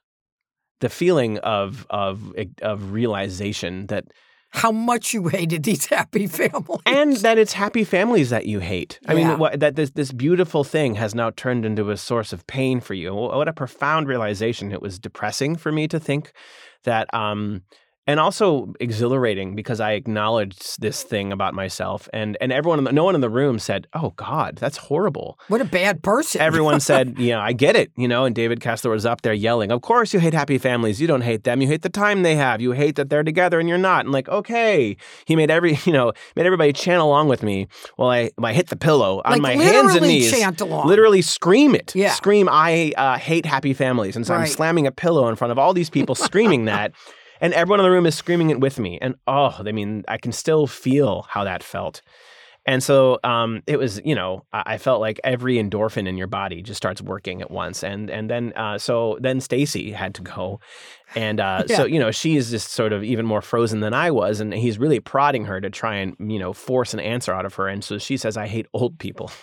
Speaker 2: the feeling of of of realization that
Speaker 1: How much you hated these happy families.
Speaker 2: and that it's happy families that you hate. I
Speaker 1: Yeah.
Speaker 2: mean, what, that this this beautiful thing has now turned into a source of pain for you. What a profound realization! It was depressing for me to think that, um, and also exhilarating because I acknowledged this thing about myself, and and everyone, the, no one in the room said, "Oh God, that's horrible."
Speaker 1: what a bad person.
Speaker 2: Everyone said, "Yeah, I get it," you know. And David Kessler was up there yelling, "Of course you hate happy families. You don't hate them. You hate the time they have. You hate that they're together and you're not." And like, okay, he made every, you know, made everybody chant along with me while I, I hit the pillow on
Speaker 1: like
Speaker 2: my hands and knees.
Speaker 1: chant along.
Speaker 2: Literally scream it.
Speaker 1: Yeah.
Speaker 2: Scream, I uh, hate happy families. And so I'm slamming a pillow in front of all these people screaming that. And everyone in the room is screaming it with me. And oh, I mean, I can still feel how that felt. And so um, it was, you know, I felt like every endorphin in your body just starts working at once. And and then uh, so then Stacy had to go, and uh, so you know she is just sort of even more frozen than I was, and he's really prodding her to try and you know force an answer out of her. And so she says, "I hate old people."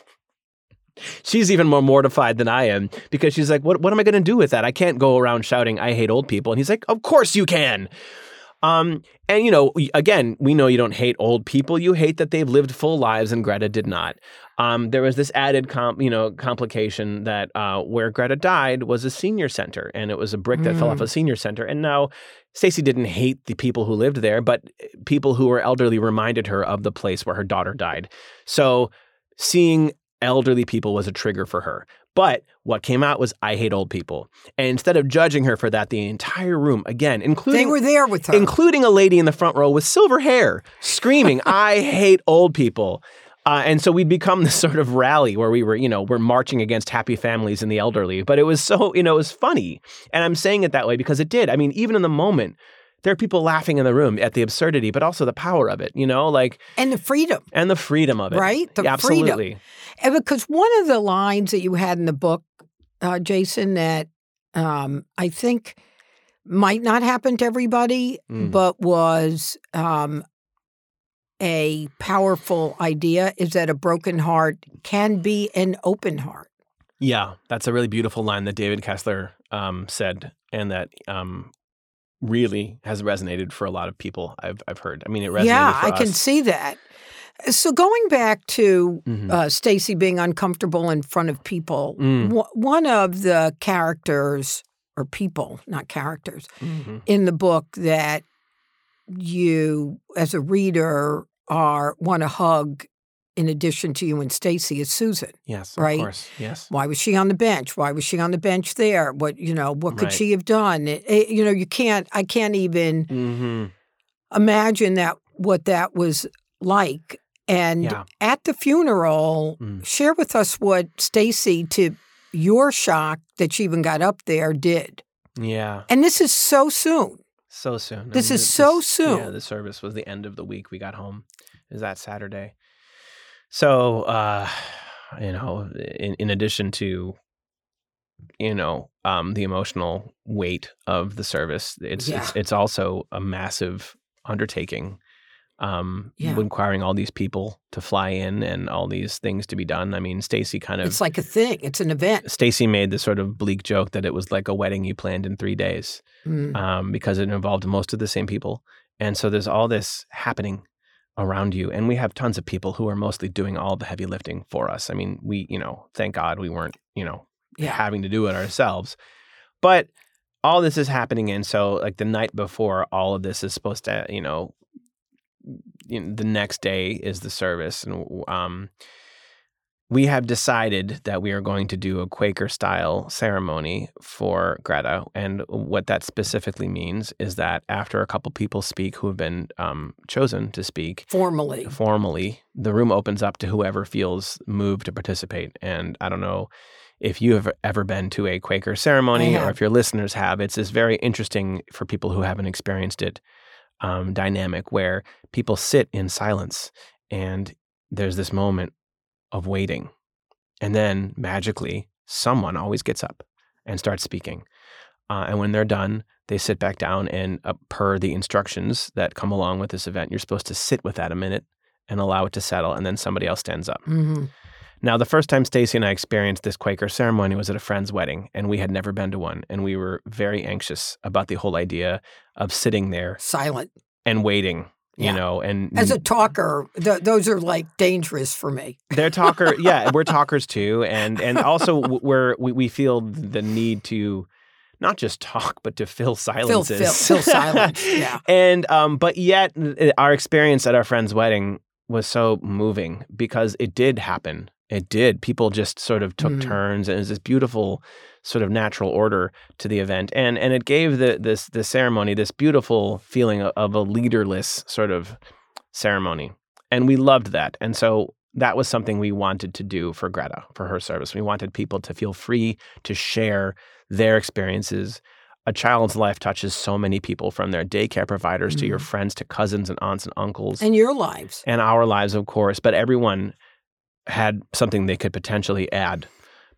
Speaker 2: She's even more mortified than I am because she's like, "What? What am I going to do with that? I can't go around shouting I hate old people." And he's like, "Of course you can." Um, and you know, again, we know you don't hate old people. You hate that they've lived full lives, and Greta did not. Um, there was this added, com- you know, complication that uh, where Greta died was a senior center, and it was a brick that fell off a senior center. And now, Stacy didn't hate the people who lived there, but eh, people who were elderly reminded her of the place where her daughter died. So, seeing elderly people was a trigger for her. But what came out was I hate old people. And instead of judging her for that, the entire room, again, including
Speaker 1: they were there with her.
Speaker 2: including a lady in the front row with silver hair screaming, I hate old people. Uh, and so we'd become this sort of rally where we were, you know, we're marching against happy families and the elderly. But it was so, you know, it was funny. And I'm saying it that way because it did. I mean, even in the moment, there are people laughing in the room at the absurdity, but also the power of it, you know, like,
Speaker 1: and the freedom,
Speaker 2: and the freedom of it.
Speaker 1: right? The
Speaker 2: Yeah,
Speaker 1: freedom. And because one of the lines that you had in the book, uh, Jayson, that um, I think might not happen to everybody,
Speaker 2: Mm.
Speaker 1: but was um, a powerful idea is that a broken heart can be an open heart.
Speaker 2: Yeah, that's a really beautiful line that David Kessler um, said, and that um, really has resonated for a lot of people. I've I've heard. I mean, it resonated.
Speaker 1: yeah, I can see that. So going back to
Speaker 2: Mhm.
Speaker 1: uh, Stacy being uncomfortable in front of people,
Speaker 2: Mm.
Speaker 1: wh- one of the characters or people, not characters,
Speaker 2: Mhm.
Speaker 1: in the book that you, as a reader, are want to hug. In addition to you and Stacy, is Susan.
Speaker 2: Yes,
Speaker 1: Right?
Speaker 2: of course. Yes.
Speaker 1: Why was she on the bench? Why was she on the bench there? What you know? What could
Speaker 2: Right.
Speaker 1: she have done? It- it- you know, you can't. I can't even
Speaker 2: hmm
Speaker 1: imagine that what that was like. And
Speaker 2: Yeah.
Speaker 1: at the funeral,
Speaker 2: Mm.
Speaker 1: share with us what Stacy, to your shock that she even got up there, did.
Speaker 2: Yeah.
Speaker 1: And this is so soon.
Speaker 2: So soon.
Speaker 1: This is
Speaker 2: the-
Speaker 1: so
Speaker 2: Yeah,
Speaker 1: soon.
Speaker 2: the service was the end of the week. We got home. Is that Saturday? So, uh, you know, in, in addition to, you know, um, the emotional weight of the service, it's
Speaker 1: Yeah.
Speaker 2: it's it's also a massive undertaking. Um,
Speaker 1: Yeah.
Speaker 2: requiring all these people to fly in and all these things to be done. I mean, Stacy kind of
Speaker 1: It's like a thing. It's an event.
Speaker 2: Stacy made the sort of bleak joke that it was like a wedding you planned in three days
Speaker 1: Mm.
Speaker 2: um, because it involved most of the same people. And so there's all this happening around you. And we have tons of people who are mostly doing all the heavy lifting for us. I mean, we, you know, thank God we weren't, you know,
Speaker 1: Yeah.
Speaker 2: having to do it ourselves. But all this is happening. And so, like, the night before all of this is supposed to, you know, you know the next day is the service. And um, we have decided that we are going to do a Quaker style ceremony for Greta. And what that specifically means is that after a couple people speak who have been um, chosen to speak
Speaker 1: Formally.
Speaker 2: formally, the room opens up to whoever feels moved to participate. And I don't know if you have ever been to a Quaker ceremony or if your listeners have. It's this very interesting for people who haven't experienced it um, dynamic where people sit in silence and there's this moment of waiting. And then magically, someone always gets up and starts speaking. Uh, and when they're done, they sit back down and, uh, per the instructions that come along with this event, you're supposed to sit with that a minute and allow it to settle. And then somebody else stands up.
Speaker 1: hmm
Speaker 2: Now, the first time Stacy and I experienced this Quaker ceremony was at a friend's wedding, and we had never been to one. And we were very anxious about the whole idea of sitting there
Speaker 1: Silent.
Speaker 2: and waiting, you
Speaker 1: Yeah.
Speaker 2: know, and
Speaker 1: As a talker, th- those are like dangerous for me.
Speaker 2: they're talker yeah we're talkers too and and also we're we, we feel the need to not just talk but to fill silences
Speaker 1: fill silence, yeah.
Speaker 2: and um but yet uh, our experience at our friend's wedding was so moving because it did happen it did people just sort of took
Speaker 1: Mm.
Speaker 2: turns and it was this beautiful sort of natural order to the event and and it gave the this the ceremony this beautiful feeling of, of a leaderless sort of ceremony and we loved that and so that was something we wanted to do for Greta for her service we wanted people to feel free to share their experiences a child's life touches so many people from their daycare providers to your
Speaker 1: Mhm.
Speaker 2: friends to cousins and aunts and uncles
Speaker 1: And your lives.
Speaker 2: and our lives, of course, but everyone had something they could potentially add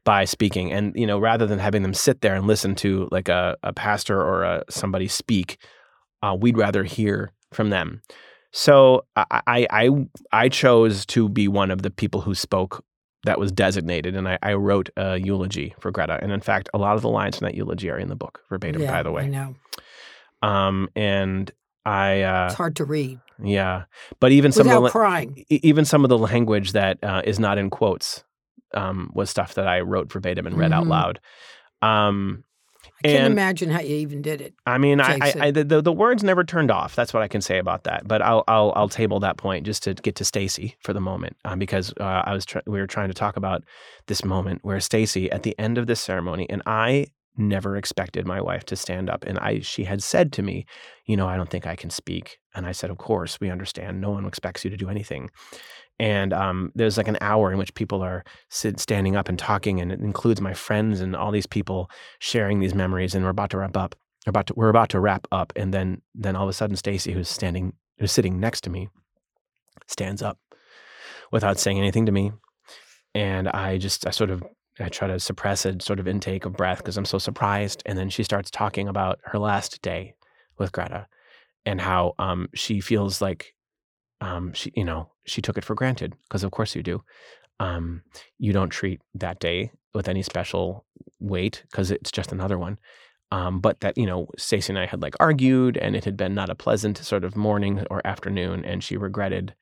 Speaker 2: by speaking. And, you know, rather than having them sit there and listen to like a, a pastor or a, somebody speak, uh, we'd rather hear from them. So I, I, I, I chose to be one of the people who spoke that was designated, and I, I wrote a eulogy for Greta. And in fact, a lot of the lines from that eulogy are in the book verbatim,
Speaker 1: yeah,
Speaker 2: by the way I
Speaker 1: know.
Speaker 2: Um, and I, uh,
Speaker 1: It's hard to read
Speaker 2: yeah, but even some of the,
Speaker 1: crying.
Speaker 2: even some of the language that uh, is not in quotes um, was stuff that I wrote verbatim and read out
Speaker 1: Mhm.
Speaker 2: loud. Um,
Speaker 1: I can't imagine how you even did it.
Speaker 2: I mean, I, I, I the, the words never turned off. That's what I can say about that. But I'll I'll I'll table that point just to get to Stacy for the moment, um, because uh, I was try- we were trying to talk about this moment where Stacy at the end of this ceremony, and I never expected my wife to stand up, and I she had said to me, you know, I don't think I can speak, and I said, of course, we understand. No one expects you to do anything. And um, there's like an hour in which people are sit, standing up and talking, and it includes my friends and all these people sharing these memories. And we're about to wrap up. We're about to we're about to wrap up, and then then all of a sudden, Stacy, who's standing, who's sitting next to me, stands up without saying anything to me, and I just I sort of I try to suppress a sort of intake of breath because I'm so surprised, and then she starts talking about her last day with Greta and how um, she feels like um, she you know she took it for granted because of course you do. Um, you don't treat that day with any special weight because it's just another one. Um, but that you know, Stacy and I had like argued, and it had been not a pleasant sort of morning or afternoon, and she regretted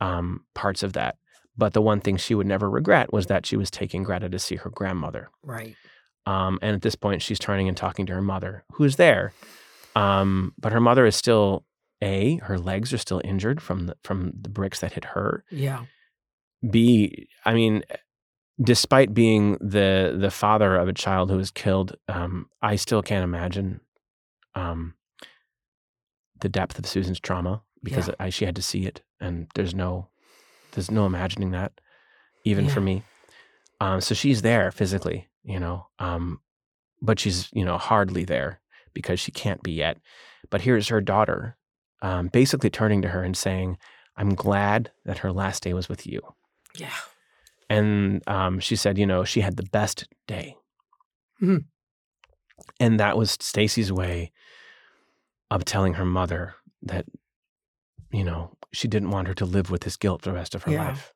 Speaker 2: um, parts of that. But the one thing she would never regret was that she was taking Greta to see her grandmother.
Speaker 1: Right.
Speaker 2: Um, and at this point, she's turning and talking to her mother, who's there. Um, but her mother is still a her legs are still injured from the from the bricks that hit her.
Speaker 1: Yeah.
Speaker 2: B, I mean, despite being the the father of a child who was killed, um, I still can't imagine um, the depth of Susan's trauma because
Speaker 1: Yeah.
Speaker 2: I, she had to see it, and there's no there's no imagining that, even for me. Um, so she's there physically, you know, um, but she's you know hardly there because she can't be yet. But here's her daughter, um, basically turning to her and saying, "I'm glad that her last day was with you."
Speaker 1: Yeah.
Speaker 2: And um, she said, you know, she had the best day.
Speaker 1: Mhm.
Speaker 2: And that was Stacy's way of telling her mother that, you know, she didn't want her to live with this guilt the rest of her
Speaker 1: Yeah.
Speaker 2: life.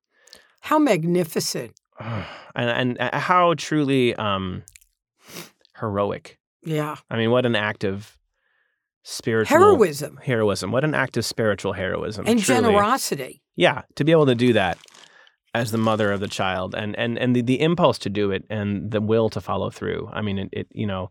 Speaker 1: How magnificent.
Speaker 2: and, and uh, how truly um, heroic.
Speaker 1: Yeah.
Speaker 2: I mean, what an act of spiritual
Speaker 1: Heroism
Speaker 2: heroism. What an act of spiritual heroism.
Speaker 1: and
Speaker 2: truly.
Speaker 1: generosity.
Speaker 2: yeah to be able to do that as the mother of the child and and and the, the impulse to do it and the will to follow through i mean it, it you know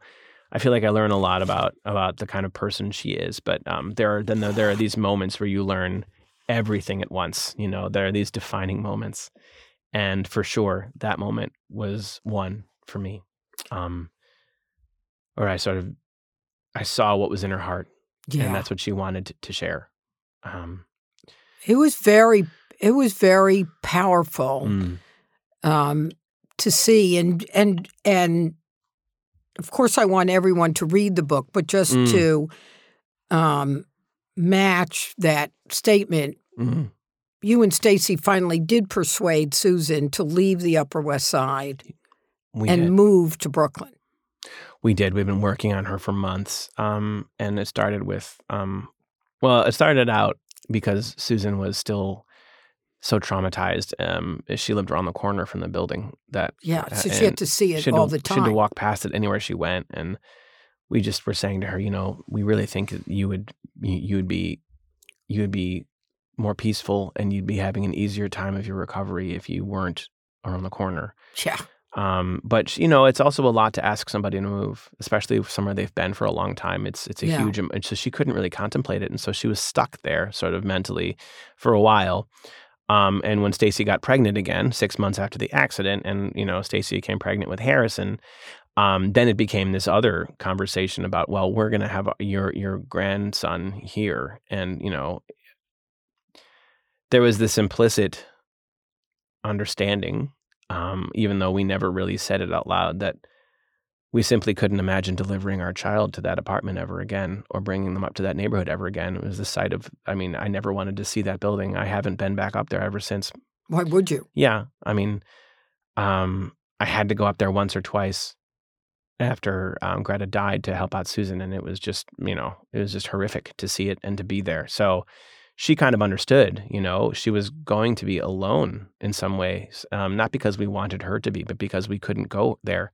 Speaker 2: i feel like i learn a lot about about the kind of person she is but um there are then there, there are these moments where you learn everything at once you know there are these defining moments and for sure that moment was one for me um where i sort of i saw what was in her heart
Speaker 1: Yeah.
Speaker 2: and that's what she wanted to, to share um
Speaker 1: it was very it was very powerful
Speaker 2: mm,
Speaker 1: um, to see and and and of course I want everyone to read the book, but just
Speaker 2: Mm.
Speaker 1: to um, match that statement,
Speaker 2: mm.
Speaker 1: you and Stacy finally did persuade Susan to leave the Upper West Side
Speaker 2: we
Speaker 1: and
Speaker 2: did.
Speaker 1: move to Brooklyn.
Speaker 2: We did. We've been working on her for months. Um, and it started with, um, well, it started out because Susan was still so traumatized. Um, she lived around the corner from the building that,
Speaker 1: Yeah,
Speaker 2: uh,
Speaker 1: so she had to see it all
Speaker 2: to,
Speaker 1: the time.
Speaker 2: She had to walk past it anywhere she went. And we just were saying to her, you know, we really think that you would, you, would be, you would be more peaceful and you'd be having an easier time of your recovery if you weren't around the corner.
Speaker 1: Yeah,
Speaker 2: Um, but you know, it's also a lot to ask somebody to move, especially if somewhere they've been for a long time. It's it's a
Speaker 1: Yeah.
Speaker 2: huge, and so she couldn't really contemplate it, and so she was stuck there, sort of mentally, for a while. Um, and when Stacy got pregnant again, six months after the accident, and you know, Stacy became pregnant with Harrison. Um, then it became this other conversation about, well, we're going to have your your grandson here, and you know, there was this implicit understanding um, even though we never really said it out loud, that we simply couldn't imagine delivering our child to that apartment ever again or bringing them up to that neighborhood ever again. It was the sight of, I mean, I never wanted to see that building. I haven't been back up there ever since.
Speaker 1: why would you?
Speaker 2: Yeah. I mean, um, I had to go up there once or twice after um, Greta died to help out Susan. And it was just, you know, it was just horrific to see it and to be there. So, she kind of understood, you know, she was going to be alone in some ways, um, not because we wanted her to be, but because we couldn't go there.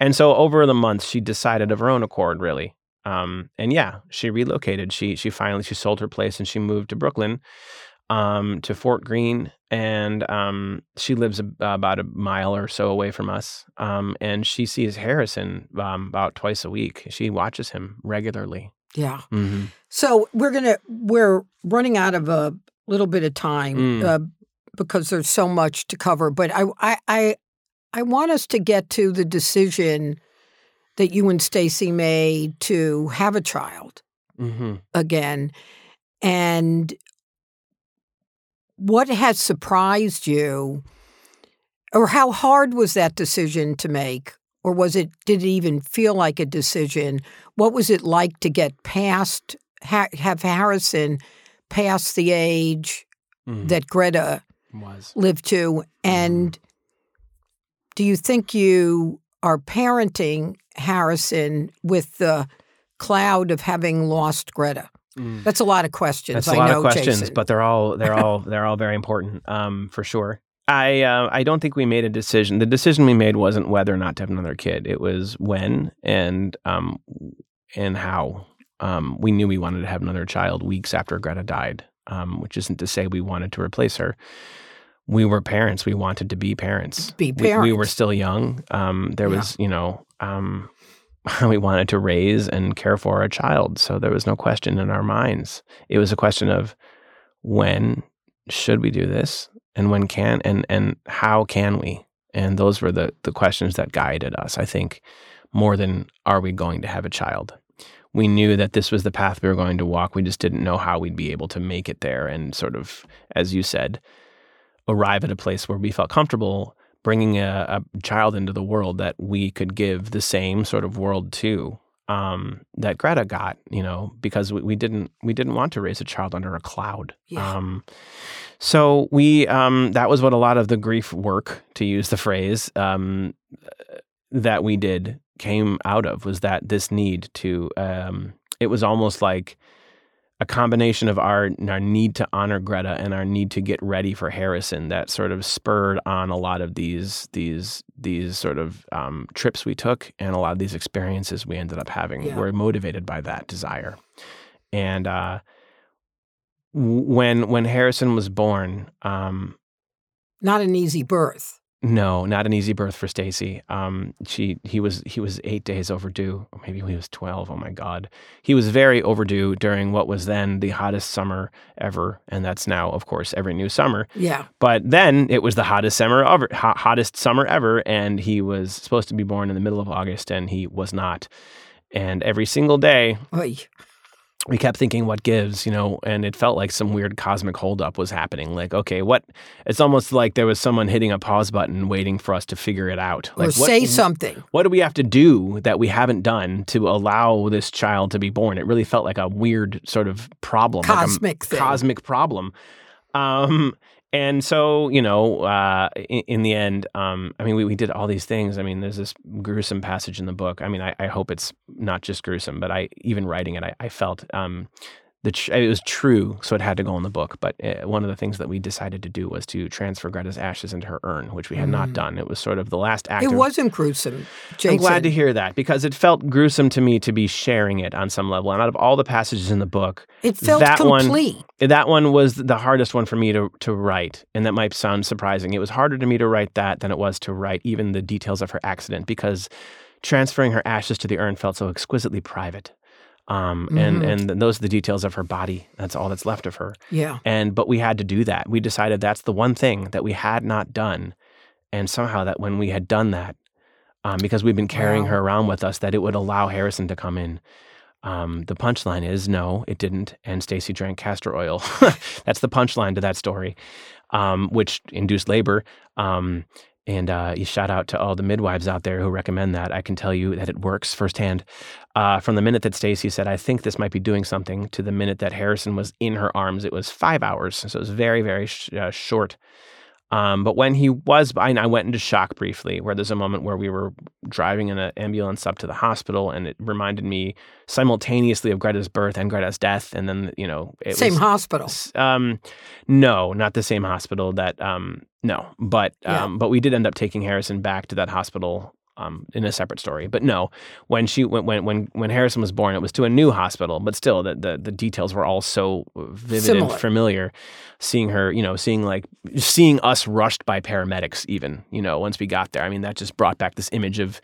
Speaker 2: And so over the months, she decided of her own accord, really. Um, and yeah, she relocated. She she finally she sold her place and she moved to Brooklyn, um, to Fort Greene, and um, she lives ab- about a mile or so away from us. Um, and she sees Harrison um, about twice a week. She watches him regularly.
Speaker 1: Yeah.
Speaker 2: Mm-hmm.
Speaker 1: So we're gonna we're running out of a little bit of time
Speaker 2: Mm.
Speaker 1: uh, because there's so much to cover. But I I I, I want us to get to the decision that you and Stacy made to have a child
Speaker 2: Mm-hmm.
Speaker 1: again, and what has surprised you, or how hard was that decision to make? Or was it? Did it even feel like a decision? What was it like to get past ha- have Harrison past the age
Speaker 2: Mm-hmm.
Speaker 1: that Greta
Speaker 2: was.
Speaker 1: lived to? And do you think you are parenting Harrison with the cloud of having lost Greta? That's a lot of questions.
Speaker 2: That's
Speaker 1: I
Speaker 2: a lot
Speaker 1: know,
Speaker 2: of questions,
Speaker 1: Jayson.
Speaker 2: but they're all they're all they're all very important um, for sure. I uh, I don't think we made a decision. The decision we made wasn't whether or not to have another kid. It was when and um and how. Um, we knew we wanted to have another child weeks after Greta died, um, which isn't to say we wanted to replace her. We were parents. We wanted to be parents.
Speaker 1: Be
Speaker 2: We- We, were still young. Um, there
Speaker 1: Yeah.
Speaker 2: was, you know, um, we wanted to raise and care for a child. So there was no question in our minds. It was a question of when should we do this and when can and and how can we? And those were the the questions that guided us, I think, more than are we going to have a child. We knew that this was the path we were going to walk. We just didn't know how we'd be able to make it there and sort of, as you said, arrive at a place where we felt comfortable bringing a, a child into the world that we could give the same sort of world to um, that Greta got, you know, because we, we didn't we didn't want to raise a child under a cloud.
Speaker 1: Yeah.
Speaker 2: Um, so we um, that was what a lot of the grief work, to use the phrase, um, that we did came out of was that this need to. Um, it was almost like a combination of our our need to honor Greta and our need to get ready for Harrison that sort of spurred on a lot of these these these sort of um, trips we took and a lot of these experiences we ended up having
Speaker 1: Yeah.
Speaker 2: were motivated by that desire. And uh, when when Harrison was born, um,
Speaker 1: Not an easy birth.
Speaker 2: No, not an easy birth for Stacy. Um, she he was he was eight days overdue, or maybe he was twelve. Oh my God, he was very overdue during what was then the hottest summer ever, and that's now, of course, every new summer.
Speaker 1: Yeah.
Speaker 2: But then it was the hottest summer ever, hot, hottest summer ever, and he was supposed to be born in the middle of August, and he was not. And every single day,
Speaker 1: Oy.
Speaker 2: We kept thinking what gives you know and it felt like some weird cosmic holdup was happening like okay what it's almost like there was someone hitting a pause button waiting for us to figure it out
Speaker 1: Or
Speaker 2: like what,
Speaker 1: say something.
Speaker 2: what do we have to do that we haven't done to allow this child to be born it really felt like a weird sort of problem like
Speaker 1: Cosmic thing.
Speaker 2: cosmic problem um and so you know uh in, in the end um i mean we, we did all these things. I mean there's this gruesome passage in the book. I mean i, I hope it's not just gruesome but i even writing it i, I felt um tr- it was true so it had to go in the book but uh, one of the things that we decided to do was to transfer greta's ashes into her urn which we had not
Speaker 1: Mm.
Speaker 2: done it was sort of the last act
Speaker 1: It
Speaker 2: of
Speaker 1: wasn't gruesome, Jayson.
Speaker 2: I'm glad to hear that because it felt gruesome to me to be sharing it on some level. And out of all the passages in the book,
Speaker 1: It felt
Speaker 2: that one-
Speaker 1: complete.
Speaker 2: that one was the hardest one for me to to write, and that might sound surprising. It was harder to me to write that than it was to write even the details of her accident because transferring her ashes to the urn felt so exquisitely private. Um, and
Speaker 1: Mhm.
Speaker 2: and those are the details of her body. That's all that's left of her.
Speaker 1: Yeah.
Speaker 2: And but we had to do that. We decided that's the one thing that we had not done, and somehow that when we had done that, um, because we've been carrying
Speaker 1: Wow.
Speaker 2: her around with us, that it would allow Harrison to come in. Um, the punchline is no, it didn't, and Stacy drank castor oil. that's the punchline to that story, um, which induced labor. Um, and uh, shout out to all the midwives out there who recommend that. I can tell you that it works firsthand. Uh, from the minute that Stacy said, "I think this might be doing something," to the minute that Harrison was in her arms, it was five hours. So it was very, very sh- uh, short. Um, but when he was, I, I went into shock briefly, where there's a moment where we were driving in an ambulance up to the hospital, and it reminded me simultaneously of Greta's birth and Greta's death, and then you know, it
Speaker 1: Same
Speaker 2: was,
Speaker 1: hospital.
Speaker 2: Um, no, not the same hospital. That um, no, but
Speaker 1: Yeah.
Speaker 2: um, but we did end up taking Harrison back to that hospital. Um, in a separate story, but no, when she when when when when Harrison was born, it was to a new hospital, but still, the the, the details were all so vivid
Speaker 1: Similar.
Speaker 2: and familiar. Seeing her, you know, seeing like seeing us rushed by paramedics, even you know, once we got there, I mean, that just brought back this image of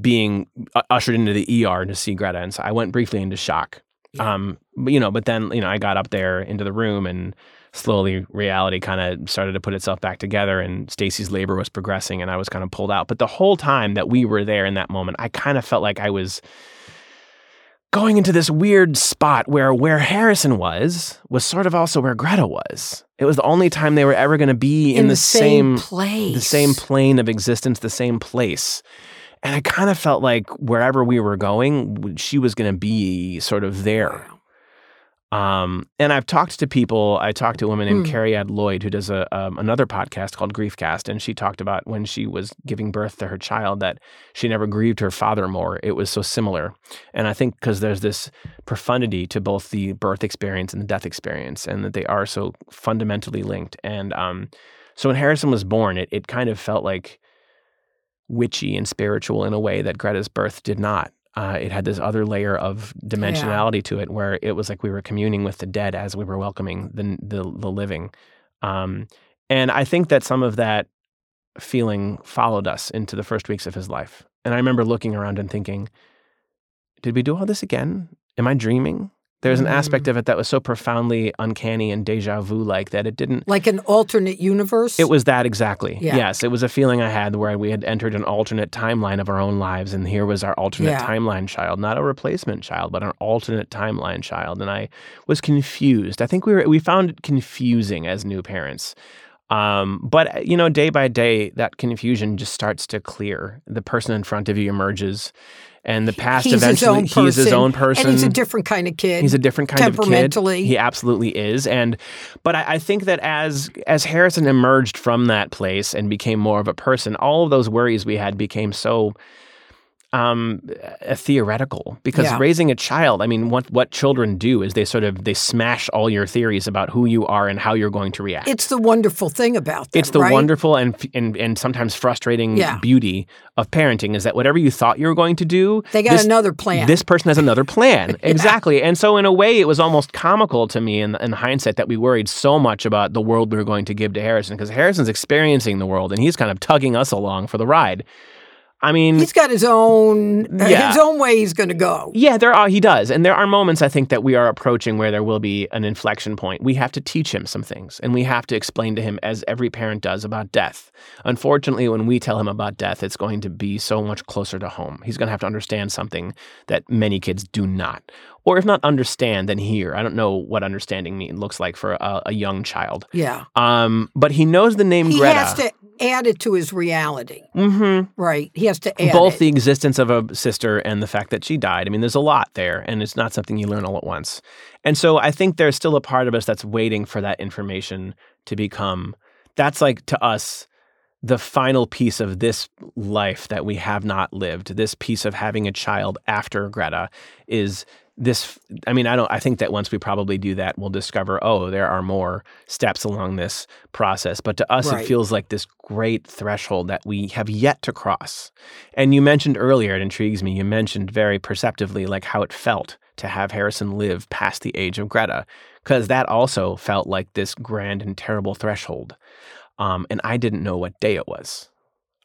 Speaker 2: being ushered into the ER to see Greta, and so I went briefly into shock.
Speaker 1: Yeah.
Speaker 2: Um, but you know, but then you know, I got up there into the room, and slowly reality kind of started to put itself back together, and Stacy's labor was progressing, and I was kind of pulled out. But the whole time that we were there in that moment, I kind of felt like I was going into this weird spot where where Harrison was was sort of also where Greta was. It was the only time they were ever going to be in, the, same
Speaker 1: place.
Speaker 2: the same plane of existence, the same place. And I kind of felt like wherever we were going, she was going to be sort of there. Um, and I've talked to people. I talked to a woman named
Speaker 1: Hmm.
Speaker 2: Cariad Lloyd who does a um, another podcast called Griefcast, and she talked about when she was giving birth to her child that she never grieved her father more. It was so similar, and I think because there's this profundity to both the birth experience and the death experience, and that they are so fundamentally linked. And um, So when Harrison was born, it it kind of felt like witchy and spiritual in a way that Greta's birth did not. Uh, it had this other layer of dimensionality to it, where it was like we were communing with the dead as we were welcoming the the, the living. Um, and I think that some of that feeling followed us into the first weeks of his life. And I remember looking around and thinking, did we do all this again? Am I dreaming? There's an aspect
Speaker 1: Mm.
Speaker 2: of it that was so profoundly uncanny and deja vu like that it didn't.
Speaker 1: Like an alternate universe?
Speaker 2: It was that exactly.
Speaker 1: Yeah.
Speaker 2: Yes, it was a feeling I had where we had entered an alternate timeline of our own lives, and here was our alternate
Speaker 1: Yeah.
Speaker 2: timeline child, not a replacement child, but an alternate timeline child. And I was confused. I think we were we found it confusing as new parents. Um, but you know, day by day, that confusion just starts to clear. The person in front of you emerges, and the past
Speaker 1: He's his
Speaker 2: eventually
Speaker 1: own
Speaker 2: he's his own person.
Speaker 1: And he's a different kind of kid.
Speaker 2: He's a different kind of kid.
Speaker 1: Temperamentally.
Speaker 2: He absolutely is. And but I, I think that as as Harrison emerged from that place and became more of a person, all of those worries we had became so um uh, theoretical because
Speaker 1: Yeah.
Speaker 2: raising a child i mean what what children do is they sort of they smash all your theories about who you are and how you're going to react
Speaker 1: it's the wonderful thing about them,
Speaker 2: it's the
Speaker 1: right?
Speaker 2: wonderful and, and and sometimes frustrating
Speaker 1: Yeah.
Speaker 2: beauty of parenting is that whatever you thought you were going to do
Speaker 1: They got
Speaker 2: this-
Speaker 1: another plan.
Speaker 2: this person has another plan. Exactly. And so, in a way, it was almost comical to me in, in hindsight that we worried so much about the world we were going to give to Harrison because Harrison's experiencing the world and he's kind of tugging us along for the ride. I mean,
Speaker 1: He's got his own uh,
Speaker 2: Yeah.
Speaker 1: his own way he's going to go.
Speaker 2: yeah, there are. He does, and there are moments I think that we are approaching where there will be an inflection point. We have to teach him some things, and we have to explain to him, as every parent does, about death. Unfortunately, when we tell him about death, it's going to be so much closer to home. He's going to have to understand something that many kids do not, or if not understand, then hear. I don't know what understanding mean looks like for a, a young child.
Speaker 1: Yeah.
Speaker 2: Um, but he knows the name
Speaker 1: He
Speaker 2: Greta.
Speaker 1: has to add it to his reality,
Speaker 2: mm-hmm
Speaker 1: right? He has to add
Speaker 2: both
Speaker 1: it.
Speaker 2: the existence of a sister and the fact that she died. I mean, there's a lot there, and it's not something you learn all at once. And so I think there's still a part of us that's waiting for that information to become. That's like to us the final piece of this life that we have not lived. This piece of having a child after Greta is this i mean i don't i think that once we probably do that we'll discover oh there are more steps along this process but to us
Speaker 1: Right.
Speaker 2: it feels like this great threshold that we have yet to cross and you mentioned earlier it intrigues me you mentioned very perceptively like how it felt to have harrison live past the age of greta because that also felt like this grand and terrible threshold um, and i didn't know what day it was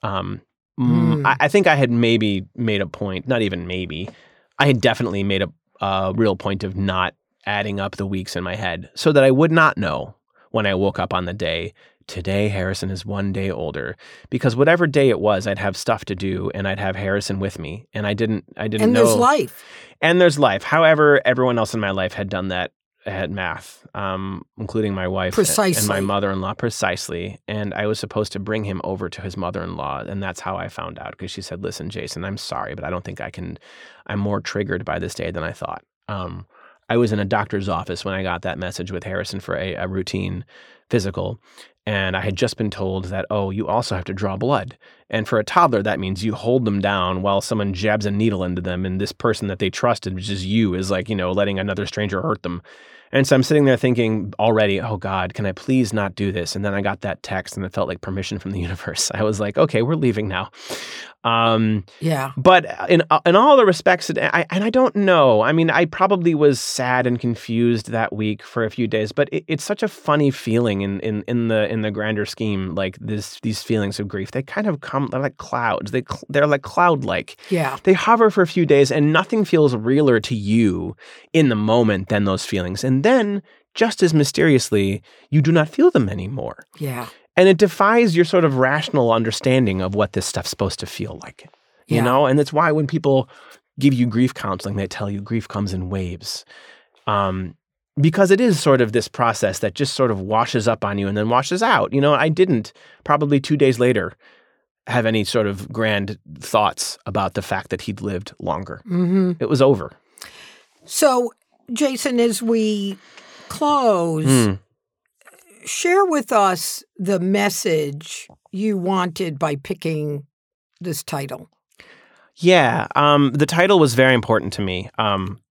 Speaker 2: um, mm,
Speaker 1: Hmm.
Speaker 2: I, I think i had maybe made a point not even maybe i had definitely made a, a real point of not adding up the weeks in my head so that i would not know when i woke up on the day today harrison is one day older because whatever day it was i'd have stuff to do and i'd have harrison with me and i didn't i didn't
Speaker 1: and
Speaker 2: know
Speaker 1: there's life.
Speaker 2: and there's life. However, everyone else in my life had done that had math, um, including my wife and my mother-in-law precisely. And I was supposed to bring him over to his mother-in-law, and that's how I found out because she said, "Listen, Jayson, I'm sorry, but I don't think I can. I'm more triggered by this day than I thought." Um, I was in a doctor's office when I got that message with Harrison for a, a routine physical. And I had just been told that, oh, you also have to draw blood. And for a toddler, that means you hold them down while someone jabs a needle into them. And this person that they trusted, which is you, is like, you know, letting another stranger hurt them. And so I'm sitting there thinking already, oh God, can I please not do this? And then I got that text and it felt like permission from the universe. I was like, okay, we're leaving now. Um,
Speaker 1: Yeah.
Speaker 2: but in in all the respects, it- I, and I don't know. I mean, I probably was sad and confused that week for a few days. But it, it's such a funny feeling in, in in the in the grander scheme. Like this, these feelings of grief, they kind of come. They're like clouds. They they're like cloud like.
Speaker 1: Yeah.
Speaker 2: They hover for a few days, and nothing feels realer to you in the moment than those feelings. And then, just as mysteriously, you do not feel them anymore.
Speaker 1: Yeah.
Speaker 2: And it defies your sort of rational understanding of what this stuff's supposed to feel like. You
Speaker 1: Yeah.
Speaker 2: know? And that's why when people give you grief counseling, they tell you grief comes in waves. Um, because it is sort of this process that just sort of washes up on you and then washes out. You know, I didn't probably two days later have any sort of grand thoughts about the fact that he'd lived longer.
Speaker 1: hmm
Speaker 2: It was over.
Speaker 1: So, Jayson, as we close,
Speaker 2: Mm.
Speaker 1: Share with us the message you wanted by picking this title.
Speaker 2: Yeah, um, the title was very important to me. Um,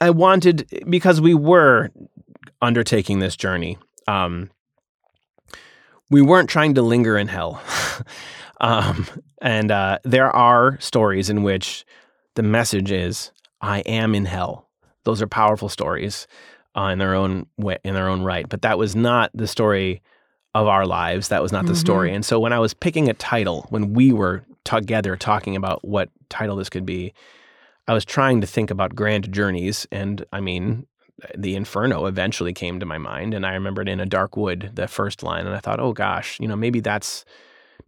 Speaker 2: I wanted because we were undertaking this journey. Um, we weren't trying to linger in hell. um, and uh, there are stories in which the message is, I am in hell. Those are powerful stories uh, in their own way, in their own right. But that was not the story of our lives. That was not the
Speaker 1: Mhm.
Speaker 2: story. And so when I was picking a title, when we were together talking about what title this could be, I was trying to think about grand journeys. And I mean, the Inferno eventually came to my mind. And I remembered in a dark wood, the first line. And I thought, oh gosh, you know, maybe that's.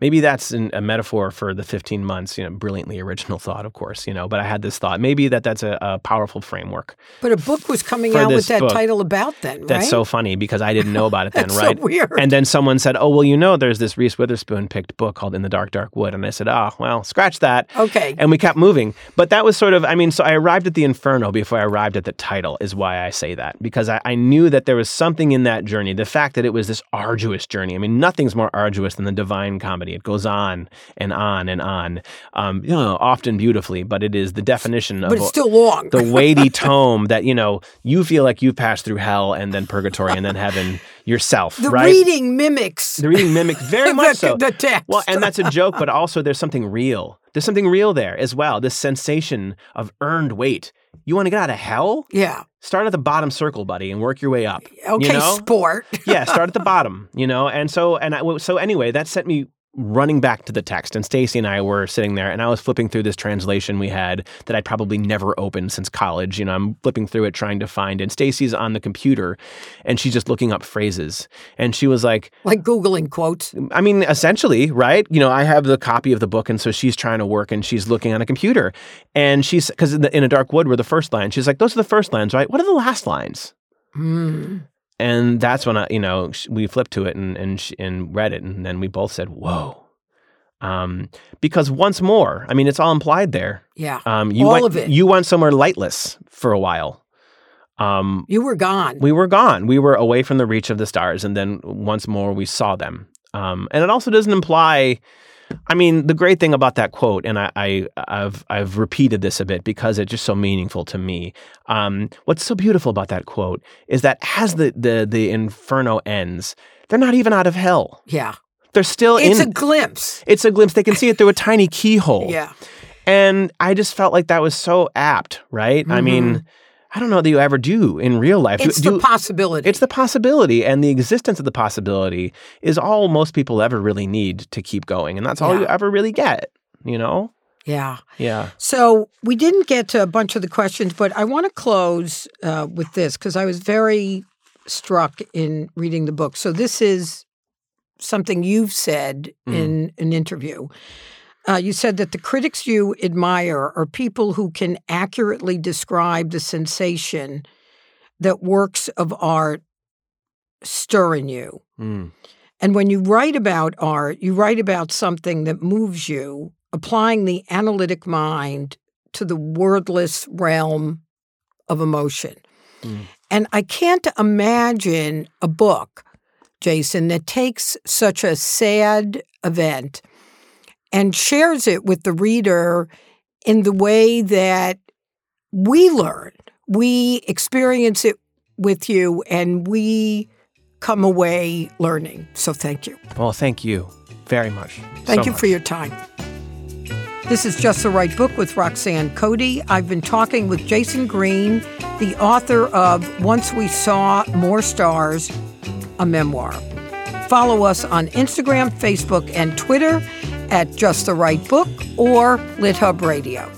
Speaker 2: Maybe that's an, a metaphor for the 15 months, you know, brilliantly original thought, of course, you know, but I had this thought. Maybe that that's a, a powerful framework.
Speaker 1: But a book was coming out with that
Speaker 2: book.
Speaker 1: title about then, right?
Speaker 2: That's so funny because I didn't know about it then,
Speaker 1: That's
Speaker 2: right?
Speaker 1: so weird.
Speaker 2: And then someone said, "Oh, well, you know, there's this Reese Witherspoon picked book called In the Dark, Dark Wood," and I said, "Oh, well, scratch that."
Speaker 1: okay.
Speaker 2: And we kept moving, but that was sort of, I mean, so I arrived at the Inferno before I arrived at the title, is why I say that because I, I knew that there was something in that journey. The fact that it was this arduous journey. I mean, nothing's more arduous than the Divine Comedy. It goes on and on and on, um, you know, often beautifully, but it is the definition of
Speaker 1: but it's still long.
Speaker 2: the weighty tome that you know you feel like you've passed through hell and then purgatory and then heaven yourself,
Speaker 1: The
Speaker 2: right?
Speaker 1: reading mimics
Speaker 2: the reading mimics very
Speaker 1: the,
Speaker 2: much so.
Speaker 1: the text.
Speaker 2: Well, and that's a joke, but also there's something real. There's something real there as well. This sensation of earned weight. You want to get out of hell?
Speaker 1: yeah.
Speaker 2: Start at the bottom circle, buddy, and work your way up.
Speaker 1: Okay,
Speaker 2: you know?
Speaker 1: sport.
Speaker 2: yeah, start at the bottom, you know. And so, and I, so anyway, that sent me running back to the text. And Stacy and I were sitting there, and I was flipping through this translation we had that I'd probably never opened since college. You know, I'm flipping through it trying to find, and Stacy's on the computer, and she's just looking up phrases, and she was like,
Speaker 1: like Googling quotes.
Speaker 2: I mean, essentially, right? You know, I have the copy of the book, and so she's trying to work, and she's looking on a computer, and she's because in, in a dark wood were the first lines. She's like, "Those are the first lines, right? What are the last lines?"
Speaker 1: Hmm.
Speaker 2: And that's when I, you know, we flipped to it and and and read it, and then we both said, "Whoa," um, because once more, I mean, it's all implied there.
Speaker 1: Yeah.
Speaker 2: Um, you
Speaker 1: All
Speaker 2: went,
Speaker 1: of it.
Speaker 2: You went somewhere lightless for a while. Um,
Speaker 1: You were gone.
Speaker 2: we were gone. We were away from the reach of the stars, and then once more we saw them. Um, and it also doesn't imply. I mean, the great thing about that quote, and I, I, I've I've repeated this a bit because it's just so meaningful to me. Um, what's so beautiful about that quote is that as the the the inferno ends, they're not even out of hell.
Speaker 1: yeah.
Speaker 2: They're still
Speaker 1: It's
Speaker 2: in.
Speaker 1: a glimpse.
Speaker 2: it's a glimpse. They can see it through a tiny keyhole.
Speaker 1: Yeah.
Speaker 2: And I just felt like that was so apt, right? I mean, I don't know that you ever do in real life.
Speaker 1: It's
Speaker 2: do,
Speaker 1: the possibility.
Speaker 2: it's the possibility, and the existence of the possibility is all most people ever really need to keep going, and that's all you ever really get. You know?
Speaker 1: yeah.
Speaker 2: Yeah.
Speaker 1: So we didn't get to a bunch of the questions, but I want to close uh, with this because I was very struck in reading the book. So this is something you've said
Speaker 2: Mhm.
Speaker 1: in an interview. Uh, you said that the critics you admire are people who can accurately describe the sensation that works of art stir in you.
Speaker 2: Mm.
Speaker 1: And when you write about art, you write about something that moves you, applying the analytic mind to the wordless realm of emotion.
Speaker 2: Mm.
Speaker 1: And I can't imagine a book, Jayson, that takes such a sad event and shares it with the reader in the way that we learn. We experience it with you and we come away learning. So thank you.
Speaker 2: Well, thank you very much.
Speaker 1: Thank
Speaker 2: so
Speaker 1: you
Speaker 2: much.
Speaker 1: for your time. This is Just the Right Book with Roxanne Coady. I've been talking with Jayson Greene, the author of Once We Saw More Stars, a memoir. Follow us on Instagram, Facebook, and Twitter at Just the Right Book or Lit Hub Radio.